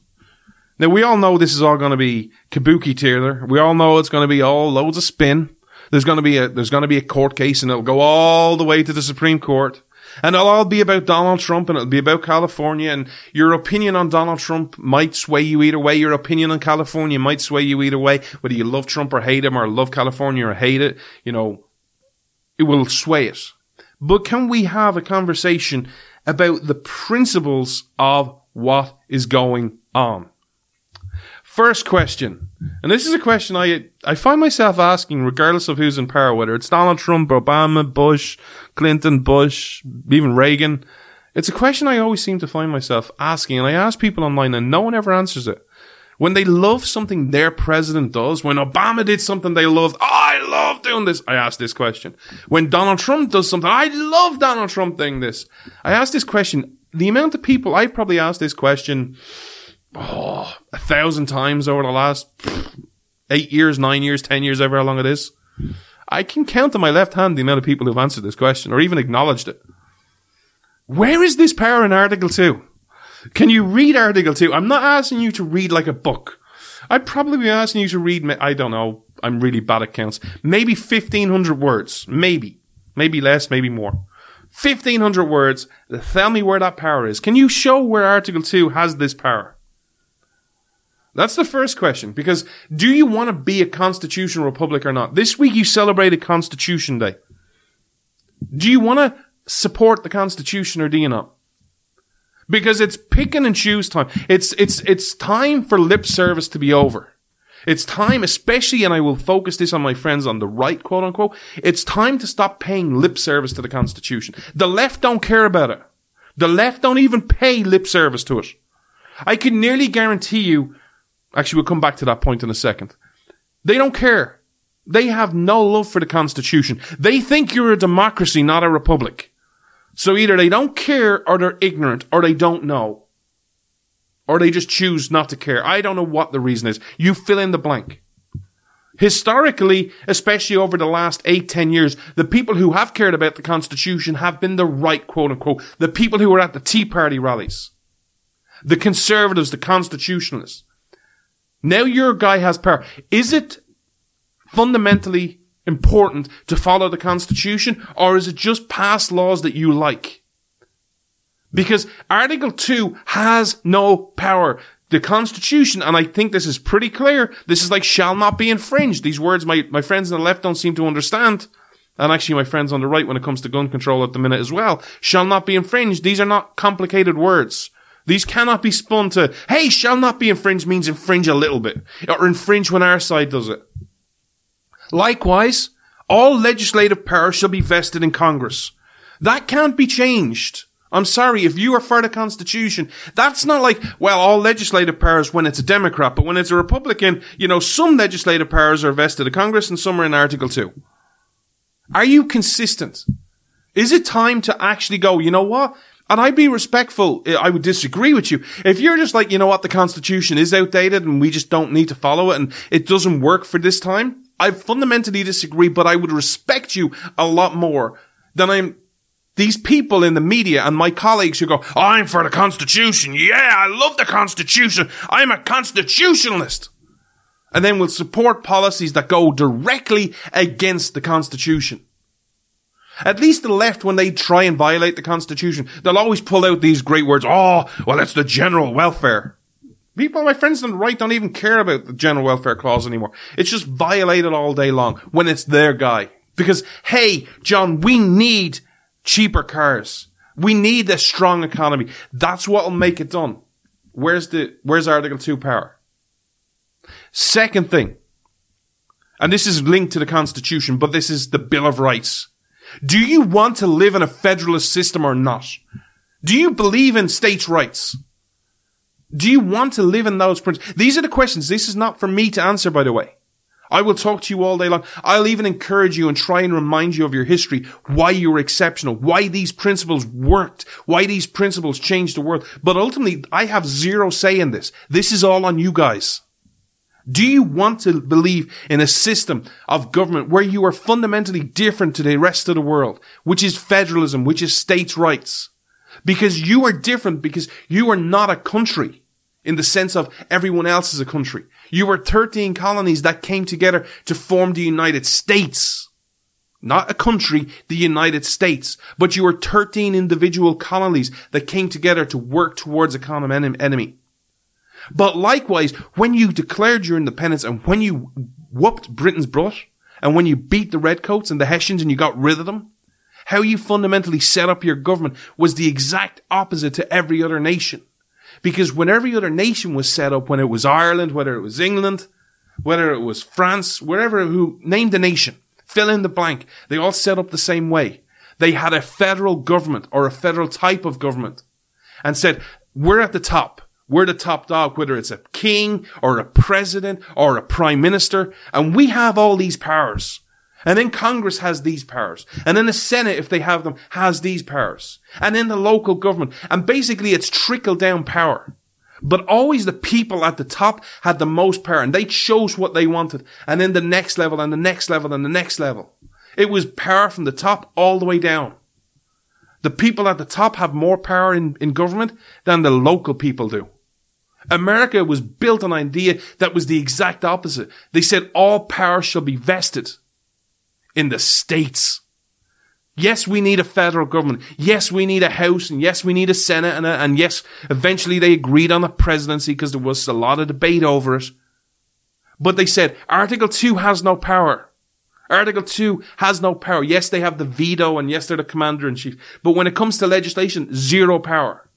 Now we all know this is all going to be kabuki theater. We all know it's going to be all loads of spin. There's going to be a there's going to be a court case and it'll go all the way to the Supreme Court. And it'll all be about Donald Trump and it'll be about California and your opinion on Donald Trump might sway you either way. Your opinion on California might sway you either way. Whether you love Trump or hate him or love California or hate it, you know, it will sway it. But can we have a conversation about the principles of what is going on? First question, and this is a question I I find myself asking regardless of who's in power, whether it's Donald Trump, Obama, Bush, Clinton, Bush, even Reagan. It's a question I always seem to find myself asking, and I ask people online, and no one ever answers it. When they love something their president does, when Obama did something they loved, oh, I love doing this. I ask this question. When Donald Trump does something, I love Donald Trump doing this. I ask this question. The amount of people I probably asked this question oh, a thousand times over the last eight years, nine years, ten years, ever how long it is. I can count on my left hand the amount of people who've answered this question or even acknowledged it. Where is this power in Article 2? Can you read Article 2? I'm not asking you to read like a book. I'd probably be asking you to read, I don't know, I'm really bad at counts. Maybe 1500 words. Maybe. Maybe less, maybe more. 1500 words. Tell me where that power is. Can you show where Article 2 has this power? That's the first question. Because do you want to be a constitutional republic or not? This week you celebrated Constitution Day. Do you want to support the Constitution or do you not? Because it's picking and choose time. It's, it's, it's time for lip service to be over. It's time, especially, and I will focus this on my friends on the right, quote unquote. It's time to stop paying lip service to the Constitution. The left don't care about it. The left don't even pay lip service to it. I can nearly guarantee you Actually, we'll come back to that point in a second. They don't care. They have no love for the Constitution. They think you're a democracy, not a republic. So either they don't care or they're ignorant or they don't know. Or they just choose not to care. I don't know what the reason is. You fill in the blank. Historically, especially over the last eight, ten years, the people who have cared about the Constitution have been the right, quote unquote, the people who were at the Tea Party rallies. The conservatives, the constitutionalists. Now your guy has power. Is it fundamentally important to follow the Constitution or is it just pass laws that you like? Because Article 2 has no power. The Constitution, and I think this is pretty clear, this is like shall not be infringed. These words my, my friends on the left don't seem to understand. And actually my friends on the right when it comes to gun control at the minute as well. Shall not be infringed. These are not complicated words. These cannot be spun to, hey, shall not be infringed means infringe a little bit, or infringe when our side does it. Likewise, all legislative power shall be vested in Congress. That can't be changed. I'm sorry, if you are for the Constitution, that's not like, well, all legislative powers when it's a Democrat, but when it's a Republican, you know, some legislative powers are vested in Congress and some are in Article 2. Are you consistent? Is it time to actually go, you know what? And I'd be respectful. Eh, I would disagree with you. If you're just like, you know what, the Constitution is outdated and we just don't need to follow it and it doesn't work for this time, I fundamentally disagree, but I would respect you a lot more than I'm these people in the media and my colleagues who go, I'm for the Constitution. Yeah, I love the Constitution. I'm a constitutionalist. And then will support policies that go directly against the Constitution. At least the left, when they try and violate the Constitution, they'll always pull out these great words. Oh, well, it's the general welfare. People, my friends on the right don't even care about the general welfare clause anymore. It's just violated all day long when it's their guy. Because, hey, John, we need cheaper cars. We need a strong economy. That's what will make it done. Where's the, where's Article 2 power? Second thing, and this is linked to the Constitution, but this is the Bill of Rights. Do you want to live in a federalist system or not? Do you believe in states' rights? Do you want to live in those principles? These are the questions. This is not for me to answer, by the way. I will talk to you all day long. I'll even encourage you and try and remind you of your history, why you were exceptional, why these principles worked, why these principles changed the world. But ultimately, I have zero say in this. This is all on you guys. Do you want to believe in a system of government where you are fundamentally different to the rest of the world, which is federalism, which is states' rights? Because you are different because you are not a country in the sense of everyone else is a country. You were 13 colonies that came together to form the United States. Not a country, the United States. But you were 13 individual colonies that came together to work towards a common enemy. But likewise, when you declared your independence and when you whooped Britain's butt and when you beat the Redcoats and the Hessians and you got rid of them, how you fundamentally set up your government was the exact opposite to every other nation. Because when every other nation was set up, when it was Ireland, whether it was England, whether it was France, wherever who named the nation, fill in the blank, they all set up the same way. They had a federal government or a federal type of government and said, we're at the top. We're the top dog, whether it's a king or a president or a prime minister, and we have all these powers. And then Congress has these powers. And then the Senate, if they have them, has these powers. And then the local government. And basically it's trickle down power. But always the people at the top had the most power and they chose what they wanted. And then the next level and the next level and the next level. It was power from the top all the way down. The people at the top have more power in, in government than the local people do. America was built on an idea that was the exact opposite. They said all power shall be vested in the states. Yes, we need a federal government. Yes, we need a house, and yes, we need a senate, and, a, and yes, eventually they agreed on a presidency because there was a lot of debate over it. But they said Article 2 has no power. Article 2 has no power. Yes, they have the veto, and yes, they're the commander in chief. But when it comes to legislation, zero power.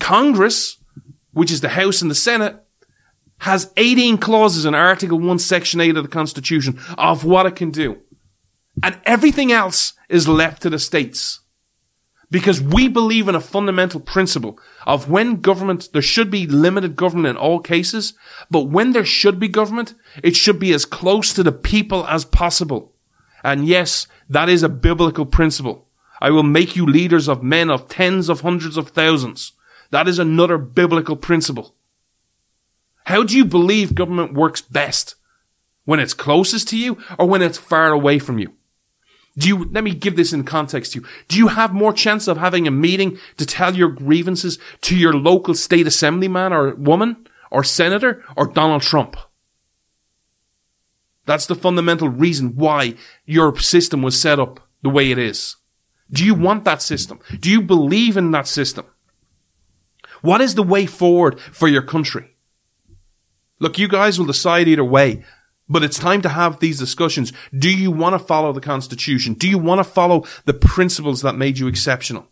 Congress, which is the House and the Senate, has 18 clauses in Article 1, Section 8 of the Constitution of what it can do. And everything else is left to the states. Because we believe in a fundamental principle of when government, there should be limited government in all cases, but when there should be government, it should be as close to the people as possible. And yes, that is a biblical principle. I will make you leaders of men of tens of hundreds of thousands. That is another biblical principle. How do you believe government works best? When it's closest to you or when it's far away from you? Do you, let me give this in context to you. Do you have more chance of having a meeting to tell your grievances to your local state assemblyman or woman or senator or Donald Trump? That's the fundamental reason why your system was set up the way it is. Do you want that system? Do you believe in that system? What is the way forward for your country? Look, you guys will decide either way. But it's time to have these discussions. Do you want to follow the Constitution? Do you want to follow the principles that made you exceptional?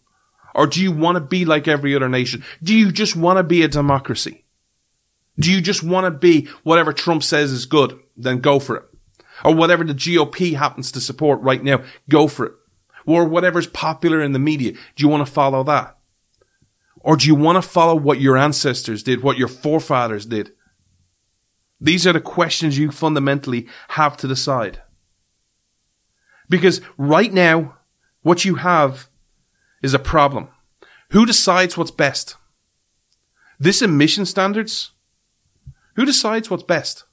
Or do you want to be like every other nation? Do you just want to be a democracy? Do you just want to be whatever Trump says is good? Then go for it. Or whatever the GOP happens to support right now, go for it. Or whatever's popular in the media, do you want to follow that? Or do you want to follow what your ancestors did, what your forefathers did? These are the questions you fundamentally have to decide. Because right now, what you have is a problem. Who decides what's best? This emission standards? Who decides what's best?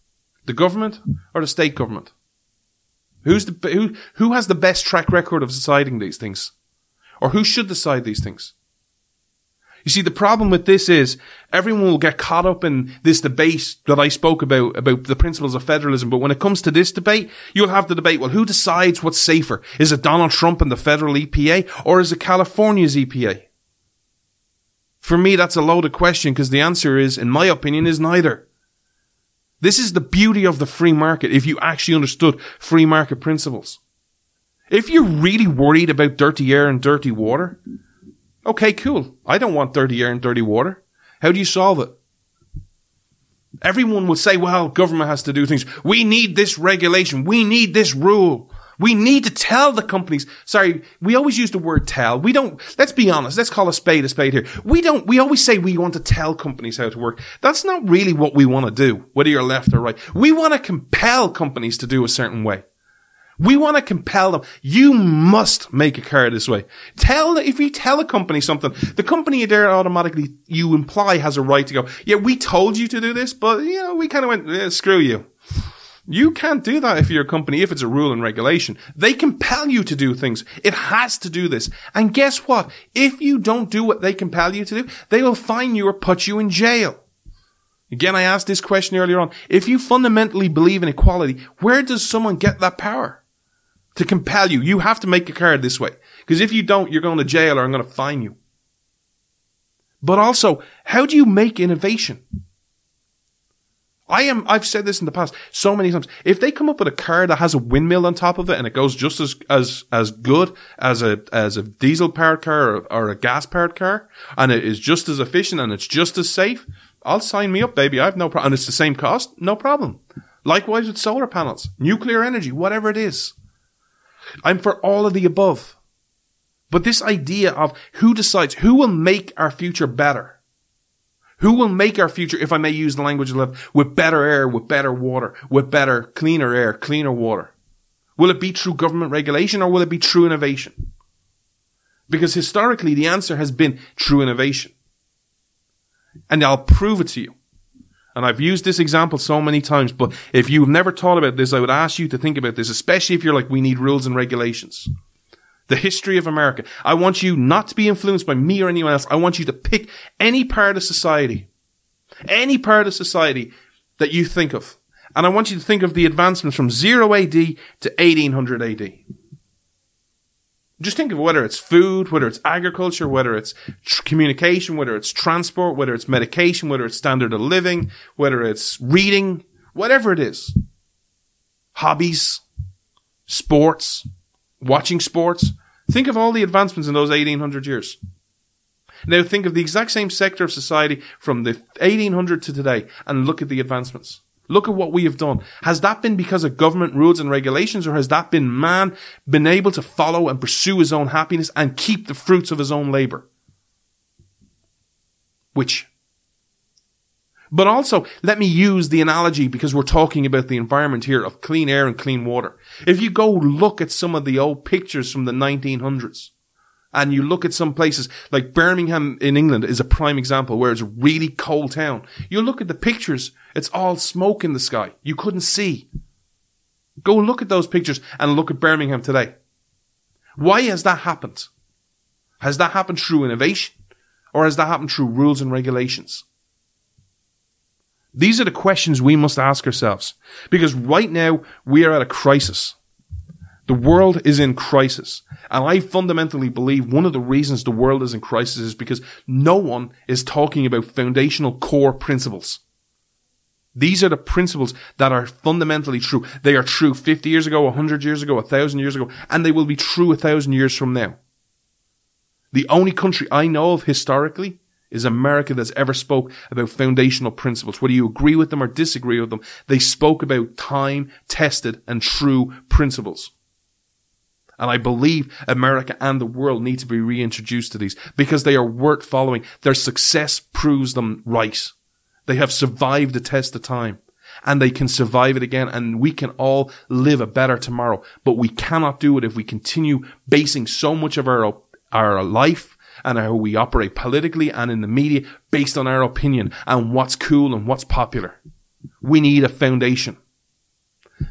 The government or the state government? Who's the who who has the best track record of deciding these things, or who should decide these things? You see, the problem with this is everyone will get caught up in this debate that I spoke about, about the principles of federalism. But when it comes to this debate, you'll have the debate, well, who decides what's safer? Is it Donald Trump and the federal EPA or is it California's EPA? For me, that's a loaded question because the answer is, in my opinion, is neither. This is the beauty of the free market if you actually understood free market principles. If you're really worried about dirty air and dirty water, Okay, cool. I don't want dirty air and dirty water. How do you solve it? Everyone would say, well, government has to do things. We need this regulation. We need this rule. We need to tell the companies. Sorry, we always use the word tell. We don't, let's be honest. Let's call a spade a spade here. We don't, we always say we want to tell companies how to work. That's not really what we want to do, whether you're left or right. We want to compel companies to do a certain way. We want to compel them. You must make a car this way. Tell, if you tell a company something, the company there automatically, you imply has a right to go, yeah, we told you to do this, but, you know, we kind of went, eh, screw you. You can't do that if you're a company, if it's a rule and regulation. They compel you to do things. It has to do this. And guess what? If you don't do what they compel you to do, they will fine you or put you in jail. Again, I asked this question earlier on. If you fundamentally believe in equality, where does someone get that power? To compel you. You have to make a card this way. Because if you don't, you're going to jail or I'm going to fine you. But also, how do you make innovation? I am, I've said this in the past so many times. If they come up with a car that has a windmill on top of it and it goes just as, as, as good as a, as a diesel powered car or, or a gas powered car and it is just as efficient and it's just as safe, I'll sign me up, baby. I have no problem. And it's the same cost. No problem. Likewise with solar panels, nuclear energy, whatever it is. I'm for all of the above. But this idea of who decides, who will make our future better? Who will make our future, if I may use the language of love, with better air, with better water, with better, cleaner air, cleaner water? Will it be through government regulation or will it be true innovation? Because historically, the answer has been true innovation. And I'll prove it to you. And I've used this example so many times, but if you've never thought about this, I would ask you to think about this, especially if you're like, we need rules and regulations. The history of America. I want you not to be influenced by me or anyone else. I want you to pick any part of society, any part of society that you think of. And I want you to think of the advancements from 0 AD to 1800 AD. Just think of whether it's food, whether it's agriculture, whether it's tr- communication, whether it's transport, whether it's medication, whether it's standard of living, whether it's reading, whatever it is. Hobbies, sports, watching sports. Think of all the advancements in those 1800 years. Now think of the exact same sector of society from the 1800 to today and look at the advancements. Look at what we have done. Has that been because of government rules and regulations or has that been man been able to follow and pursue his own happiness and keep the fruits of his own labor? Which? But also, let me use the analogy because we're talking about the environment here of clean air and clean water. If you go look at some of the old pictures from the 1900s, and you look at some places like Birmingham in England is a prime example where it's a really cold town. You look at the pictures, it's all smoke in the sky. You couldn't see. Go look at those pictures and look at Birmingham today. Why has that happened? Has that happened through innovation or has that happened through rules and regulations? These are the questions we must ask ourselves because right now we are at a crisis. The world is in crisis. And I fundamentally believe one of the reasons the world is in crisis is because no one is talking about foundational core principles. These are the principles that are fundamentally true. They are true 50 years ago, 100 years ago, 1,000 years ago, and they will be true 1,000 years from now. The only country I know of historically is America that's ever spoke about foundational principles. Whether you agree with them or disagree with them, they spoke about time tested and true principles. And I believe America and the world need to be reintroduced to these because they are worth following. Their success proves them right. They have survived the test of time and they can survive it again and we can all live a better tomorrow. But we cannot do it if we continue basing so much of our, our life and how we operate politically and in the media based on our opinion and what's cool and what's popular. We need a foundation.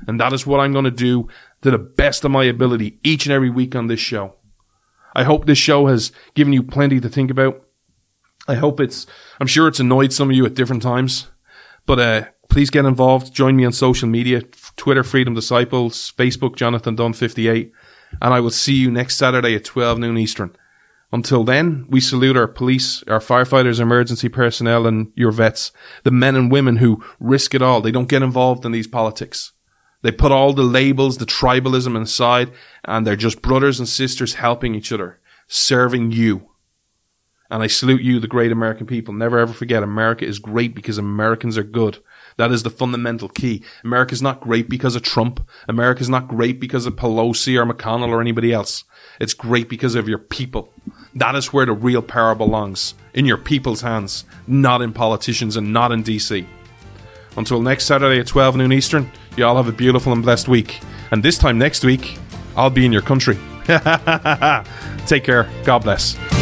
And that is what I'm going to do to the best of my ability each and every week on this show. I hope this show has given you plenty to think about. I hope it's, I'm sure it's annoyed some of you at different times, but, uh, please get involved. Join me on social media, Twitter, Freedom Disciples, Facebook, Jonathan Dunn 58. And I will see you next Saturday at 12 noon Eastern. Until then, we salute our police, our firefighters, emergency personnel, and your vets, the men and women who risk it all. They don't get involved in these politics. They put all the labels, the tribalism aside, and they're just brothers and sisters helping each other, serving you. And I salute you, the great American people. Never ever forget, America is great because Americans are good. That is the fundamental key. America is not great because of Trump. America is not great because of Pelosi or McConnell or anybody else. It's great because of your people. That is where the real power belongs. In your people's hands, not in politicians and not in DC. Until next Saturday at 12 noon Eastern, you all have a beautiful and blessed week. And this time next week, I'll be in your country. Take care. God bless.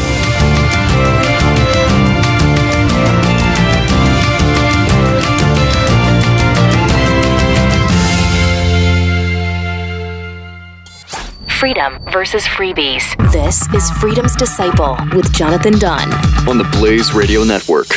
Freedom versus freebies. This is Freedom's Disciple with Jonathan Dunn on the Blaze Radio Network.